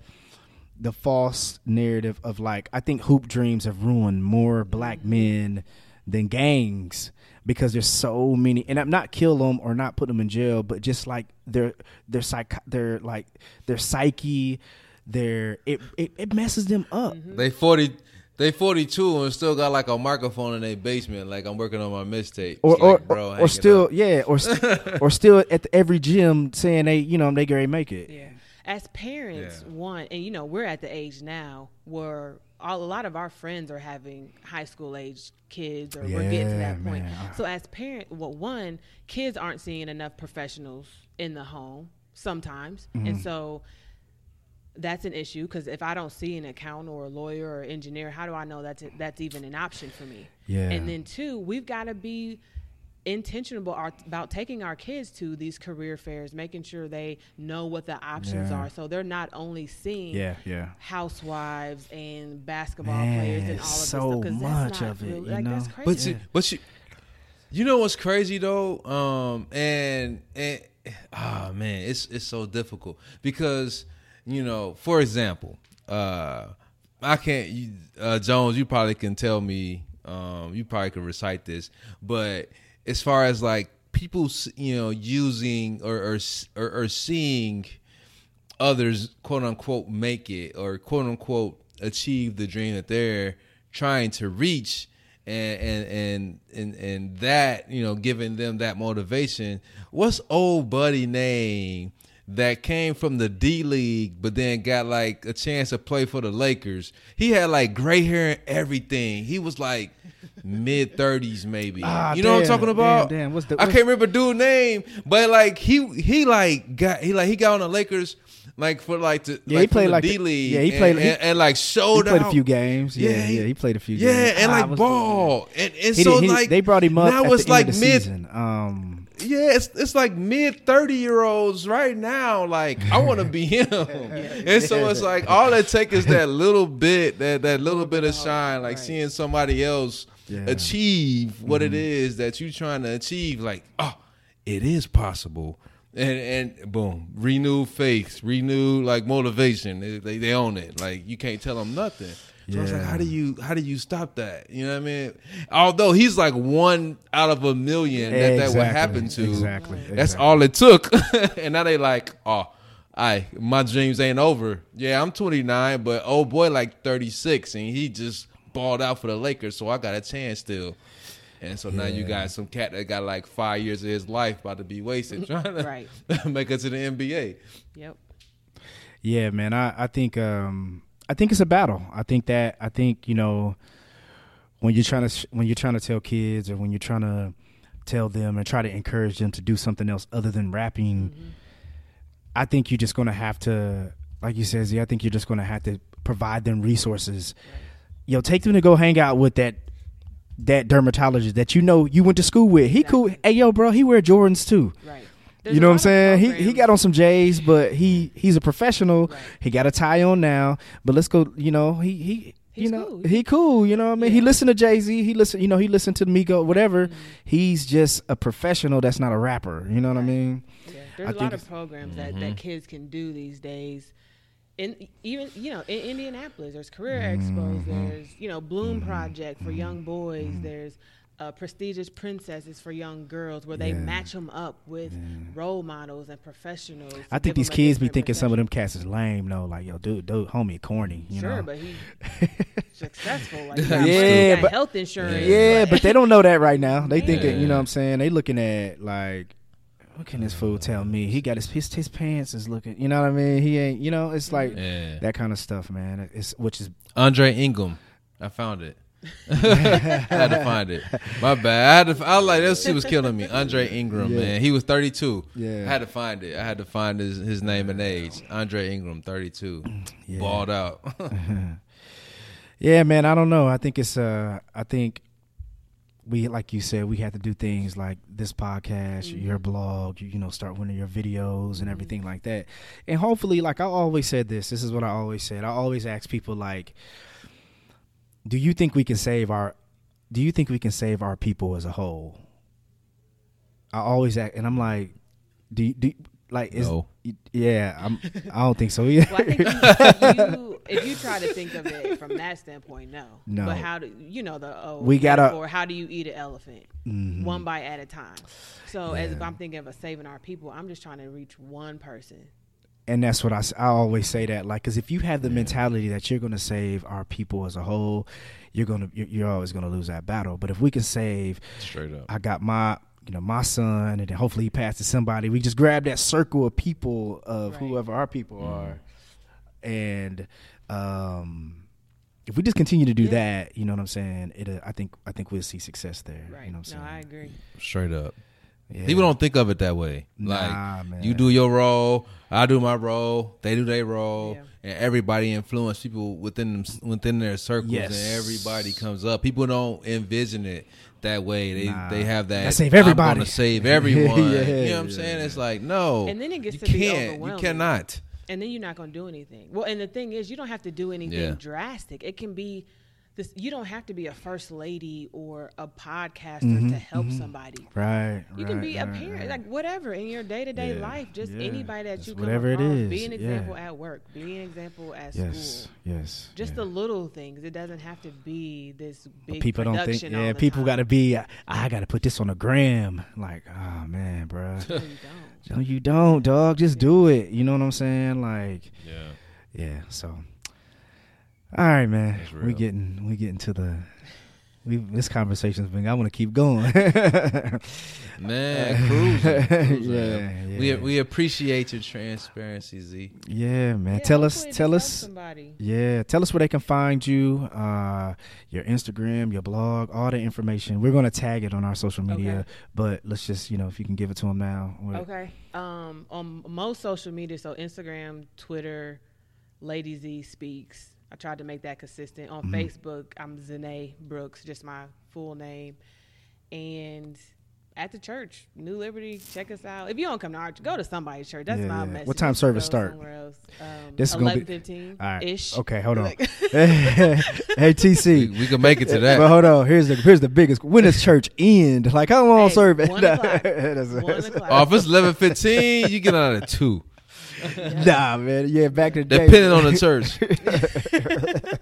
the false narrative of like I think hoop dreams have ruined more black men than gangs because there's so many and I'm not kill them or not put them in jail, but just like their their psych their like their psyche, their it it, it messes them up. Mm-hmm. They forty. They forty two and still got like a microphone in their basement. Like I'm working on my mixtape. Or, It's or, bro, or, or still up. yeah or st- or still at the, every gym saying they you know they gonna make it Yeah. As parents, Yeah. one, and you know, we're at the age now where all, a lot of our friends are having high school age kids, or we're getting to that point. man. So, as parent, well, one, kids aren't seeing enough professionals in the home sometimes, Mm-hmm. and so that's an issue because if I don't see an accountant or a lawyer or engineer, how do I know that's that's even an option for me? Yeah. And then two, we've got to be intentional about taking our kids to these career fairs, making sure they know what the options Yeah. are, so they're not only seeing yeah yeah housewives and basketball Man, players and all of so this stuff. 'cause much that's not of it, real- you like, That's know? crazy. But see, but you, you know what's crazy though, um, and and ah man, it's it's so difficult because you know, for example, uh, I can't, you, uh, Jones, you probably can tell me, um, you probably can recite this, but as far as like people, you know, using or or or, or seeing others quote unquote make it or quote unquote achieve the dream that they're trying to reach and and and and, and that you know giving them that motivation. What's old buddy name that came from the D League but then got like a chance to play for the Lakers he had like gray hair and everything he was like mid 30s maybe Ah, you know what I'm talking about damn, damn. What's the- I can't remember dude name, but like he he like got he like he got on the Lakers like for like to Yeah, like he played the like D League. yeah, he played- and, he- and, like he showed played a few games yeah Yeah, yeah he played a few Yeah, games yeah and Ah, like what's ball, and, and so did- he- like they brought him up Now it's the like end of the mid. season. Um, Yeah, it's it's like mid thirty year olds right now. Like I want to be him, and so it's like all it take is that little bit, that that little bit of shine, like right. seeing somebody else Yeah. achieve what Mm-hmm. it is that you're trying to achieve. Like oh, it is possible, and and boom, renewed faith, renewed like motivation. They they, they own it. Like you can't tell them nothing. So it's like, how do you how do you stop that? You know what I mean? Although he's like one out of a million that that would happen to. exactly, That's exactly. all it took. and now they like, oh, I my dreams ain't over. Yeah, I'm 29, but oh boy like 36, and he just balled out for the Lakers, so I got a chance still. And so now you got some cat that got like five years of his life about to be wasted trying to Right. make it to the NBA. Yep. Yeah, man. I, I think um I think it's a battle. I think that I think you know when you're trying to when you're trying to tell kids or when you're trying to tell them and try to encourage them to do something else other than rapping, mm-hmm. I think you're just gonna have to, like you said, Z. I think you're just gonna have to provide them resources. Yo, take them to go hang out with that that dermatologist that you know you went to school with. He cool. Hey, yo, bro, he wear Jordans too Right. You know what I'm saying? He he got on some J's, but he he's a professional. Right. He got a tie on now. But let's go. You know he he. You know cool. he cool. You know what I mean. He Yeah. listened to Jay Z. He listen. You know he listened to Migo. Whatever. Mm-hmm. He's just a professional. That's not a rapper. You know what I mean? Yeah, I there's a think lot of programs that, that mm-hmm. kids can do these days. In even you know in Indianapolis, there's career expos. Mm-hmm. There's you know Bloom mm-hmm. Project for young boys. There's uh, prestigious princesses for young girls, where they Yeah. match them up with role models and professionals. I think these kids be different thinking some of them perception. cats is lame. though. like yo, dude, dude, homie, corny. You sure, know? but he's successful. Like, he got Yeah, he got but- health insurance. yeah, like- but they don't know that right now. They think it, you know what I'm saying? They looking at like what can this fool tell me? He got his his, his pants is looking, you know what I mean? He ain't, you know, it's like Yeah. that kind of stuff, man. It's which is Andre Ingram. I found it. I had to find it. My bad. I had to. I was like that shit was killing me. Andre Ingram, Yeah. man. He was 32. Yeah. I had to find it. I had to find his his name and age. Andre Ingram, 32. Yeah. Balled out. Yeah, man, I don't know. I think it's uh I think we like you said, we had to do things like this podcast, your blog, you, you know, start one of your videos and everything like that. And hopefully, like I always said this, this is what I always said. I always ask people like do you think we can save our do you think we can save our people as a whole? I always act, and I'm like, do you, do you- like is No. yeah? I'm I don't think so either. Well, I think you, you, if you try to think of it from that standpoint, no. No. But how do you know the oh We gotta- Or how do you eat an elephant Mhm. one bite at a time? So as if I'm thinking of a saving our people, I'm just trying to reach one person. And that's what I, I always say that like because if you have the mentality that you're going to save our people as a whole you're going to you're, you're always going to lose that battle but if we can save Straight up. i got my you know my son and then hopefully he passes somebody we just grab that circle of people of Right. whoever our people are and um if we just continue to do Yeah. that you know what i'm saying it uh, i think i think we'll see success there Right. you know what i'm no, saying I agree. Straight up. Yeah. People don't think of it that way. Like Nah, man. you do your role, I do my role, they do their role, Yeah. and everybody influence people within them within their circles, Yes. and everybody comes up. People don't envision it that way. They Nah. they have that. Gotta save I'm everybody." gonna save everyone. Yeah, you know what I'm yeah, saying? It's like no, And then it gets you to be can't. You cannot. and then you're not going to do anything. Well, and the thing is, you don't have to do anything Yeah. drastic. It can be this. You don't have to be a first lady or a podcaster to mm-hmm, help mm-hmm. somebody. right You can right, be a parent, right. like whatever in your day to day life. Just Yeah. anybody that Just you come whatever it across. is. Be an Yeah. example at work. Be an example at yes school. yes Just yeah. the little things. It doesn't have to be this big people don't think production all yeah the people time. got to be i got to put this on a gram like oh man bro No, you don't. no you don't dog just do it you know what i'm saying like Yeah. yeah so all right man we real. getting we getting to the we this conversation's been i want to keep going Man, cruising. cruising. Yeah, We yeah. we appreciate your transparency, Z. yeah man Yeah, tell us tell us somebody. Yeah, tell us where they can find you, uh, your Instagram, your blog, all the information. We're gonna tag it on our social media, Okay. but let's just you know if you can give it to them now. Okay. Um, on most social media, so Instagram, Twitter, Lady Z speaks. I tried to make that consistent. On Mhm. Facebook, I'm Zane Brooks, just my full name. And at the church, New Liberty, check us out. If you don't come to our church, go to somebody's church. That's Yeah, my yeah. message. What time service start? Um, This is gonna be- 11:15 All right. ish. Okay, hold on. Like- hey TC. We, we can make it to that. But hold on. Here's the here's the biggest. When does church end? Like how long Hey, service? one o'clock. One o'clock. Oh, if it's eleven fifteen, you get out at two. Nah, man. Yeah, back to the day. Depending on the church.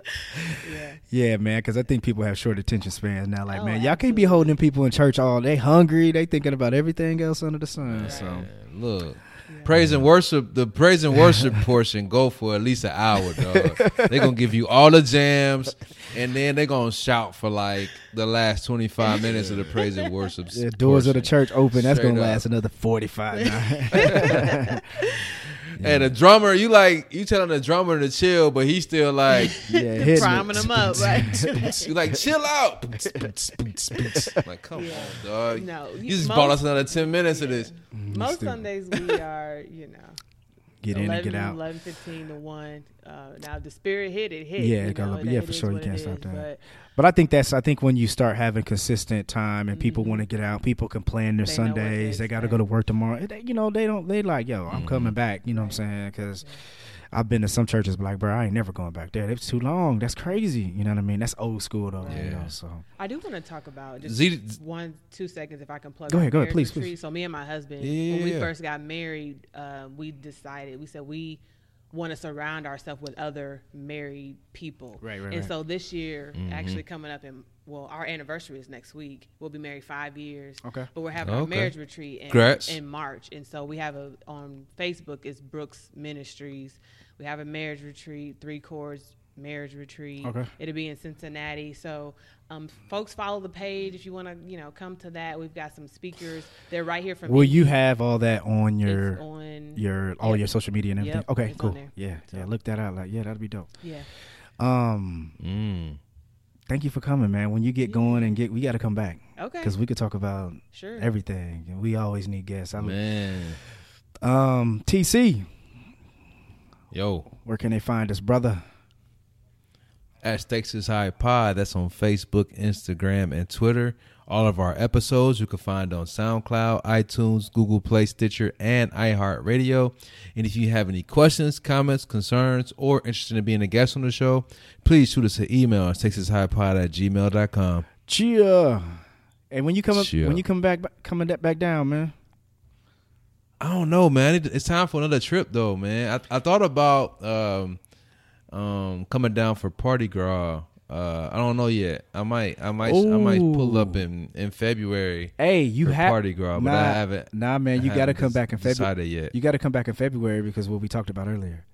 yeah. Yeah, man, because I think people have short attention spans now. Like, Oh, man, y'all can't be holding people in church all day hungry. They thinking about everything else under the sun. So Man, look, praise and worship. The praise and worship portion go for at least an hour, dog. they gonna give you all the jams, and then they gonna shout for like the last twenty five minutes of the praise and worship. the doors of the church open. That's Straight gonna up. last another forty five. yeah, And the drummer, you like you telling the drummer to chill, but he's still like, hitting it. Priming them up, right? you like chill out. like, come Yeah. on, dog. no, You just most- bought us another ten minutes of this. Most Sundays we are, you know, Get in and 11, get out. 11, 15 to 1. Uh, now, the spirit hit, it hit. Yeah, you it gotta know, be- yeah, for sure, you can't stop is, that. But But I think that's I think when you start having consistent time and people Mhm. want to get out, people can plan their They know what to Sundays. They got to go to work tomorrow. They, you know, they don't. They like, yo, I'm Mhm. coming back. You know what I'm saying? Because I've been to some churches, but like, bro, I ain't never going back there. It's too long. That's crazy. You know what I mean? That's old school though. You Yeah. know, so I do want to talk about just Z, one, two seconds if I can plug Go ahead, go ahead, please, retreat. please. So, me and my husband, Yeah, when we first got married, uh, we decided, we said we want to surround ourselves with other married people. Right, right, And right. so this year, Mhm. actually coming up in, well, our anniversary is next week. We'll be married five years. okay. But we're having our Okay. marriage retreat in, Congrats. in March, and so we have a on Facebook. It's Brooks Ministries. We have a marriage retreat, three chords marriage retreat. Okay. It'll be in Cincinnati. So, um, folks, follow the page if you want to, you know, come to that. We've got some speakers. They're right here from. Will Indy. you have all that on It's your on your all Yep. your social media and everything? Yep, Okay, it's cool. there. Yeah, yeah. Look that out. Like, yeah, that'd be dope. yeah. Um, mm, thank you for coming, man. When you get Yeah. going and get, we got to come back Okay. because we could talk about Sure. everything. And we always need guests. I, man, um, TC, yo. where can they find us, brother? at Stakes is High Pod. That's on Facebook, Instagram, and Twitter. All of our episodes you can find on SoundCloud, iTunes, Google Play, Stitcher, and iHeartRadio. And if you have any questions, comments, concerns, or interested in being a guest on the show, please shoot us an email at stakesishighpod at gmail.com. Chia. And when you come up, when you come back coming back down, man. I don't know, man. It- It's time for another trip, though, man. I, I thought about um, um, coming down for Party Gras. Uh, I don't know yet. I might, I might, I might pull up in in February Hey, you have Party but nah, I haven't. Nah, man, you got to come back in February. yet. You got to come back in February because what we talked about earlier.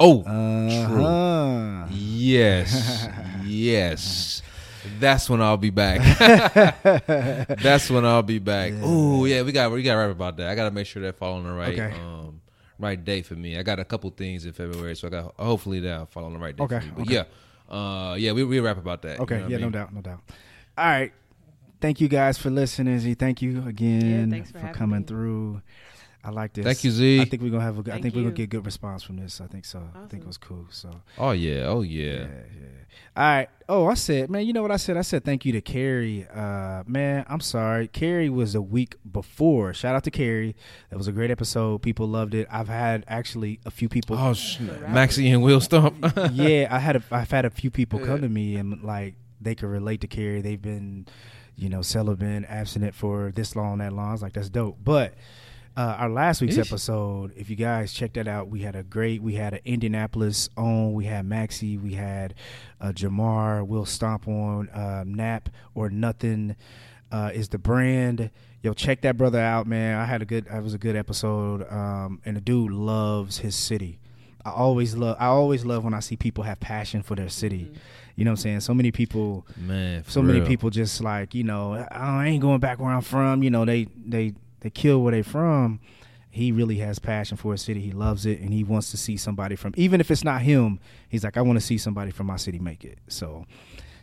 Oh, Uh-huh. yes, yes. That's when I'll be back. That's when I'll be back. Oh yeah, we got we got to rap about that. I got to make sure that fall on the right Okay. um, right date for me. I got a couple things in February, so I got hopefully that'll fall on the right day. Okay, for me. But okay. yeah, uh, yeah, we we rap about that. you Okay, know yeah, I no doubt, no doubt. All right. Thank you guys for listening. Z. Thank you again thanks for having coming me. through. I like this. Thank you, Z. I think we're gonna have a good, I Thank think we're gonna you. get good response from this. I think so. I think it was cool. So Oh yeah, oh yeah. yeah, yeah. All right. Oh, I said, man, you know what I said? I said thank you to Carrie. Uh, man, I'm sorry. Carrie was a week before. Shout out to Carrie. That was a great episode. People loved it. I've had actually a few people. Oh, sh- Maxie and Will Stomp. yeah, I had a, I've had a few people come to me and like they could relate to Carrie. They've been, you know, celibate, abstinent for this long, that long. I was like, that's dope. But uh, our last week's Ish. episode, if you guys check that out, we had a great. We had an Indianapolis on. We had Maxi. We had uh, Jamar. Will Stomp on. Uh, Nap or nothing uh, is the brand. Yo, check that brother out, man. I had a good. It was a good episode. Um, and the dude loves his city. I always love. I always love when I see people have passion for their city. You know what I'm saying? So many people Man, so for many people just like you know I ain't going back where I'm from. You know they they they kill where they from. He really has passion for his city. He loves it, and he wants to see somebody from even if it's not him. He's like I want to see somebody from my city make it. So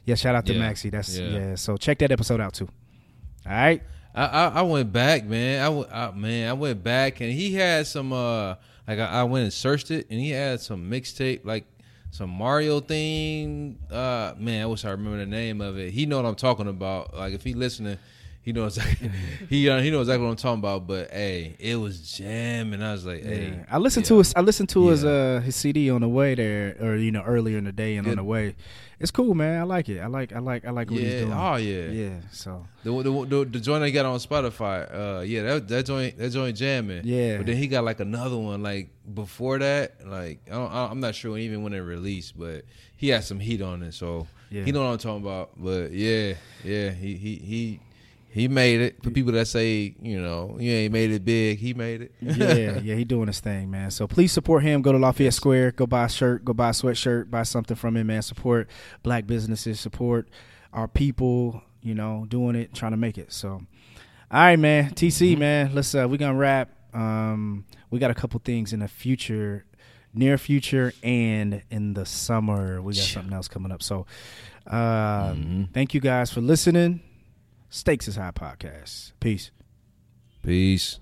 yeah, shout out to Yeah, Maxie. That's yeah. yeah. So check that episode out too. All right. I, I I went back, man. I, w- I man, I went back, and he had some uh like I, I went and searched it, and he had some mixtape like some Mario thing. Uh, man, I wish I remember the name of it. He know what I'm talking about. Like if he listening, he knows exactly, he uh, he knows exactly what I'm talking about. But hey, it was jam, and I was like, hey, Yeah. I listened yeah. to his I listened to his uh his CD on the way there or you know earlier in the day and on the way. It's cool, man. I like it. I like I like I like what he's Yeah. doing. Oh yeah. yeah. So The, the, the, the joint I got on Spotify, uh, yeah, that that joint that joint jamming. Yeah. But then he got like another one like before that, like I don't, I- I'm not sure even when it released, but he had some heat on it, so Yeah. he know what I'm talking about. But yeah, yeah, he he he he made it. For people that say you know you ain't made it big, he made it. yeah, yeah, he doing his thing, man. So please support him. Go to Lafayette Square. Go buy a shirt. Go buy a sweatshirt. Buy something from him, man. Support black businesses. Support our people. You know, doing it, trying to make it. So, all right, man. TC, man. Let's. uh we gonna wrap. Um, we got a couple things in the future, near future, and in the summer. We got something else coming up. So, um, thank you guys for listening. Stakes is High podcast. Peace. Peace.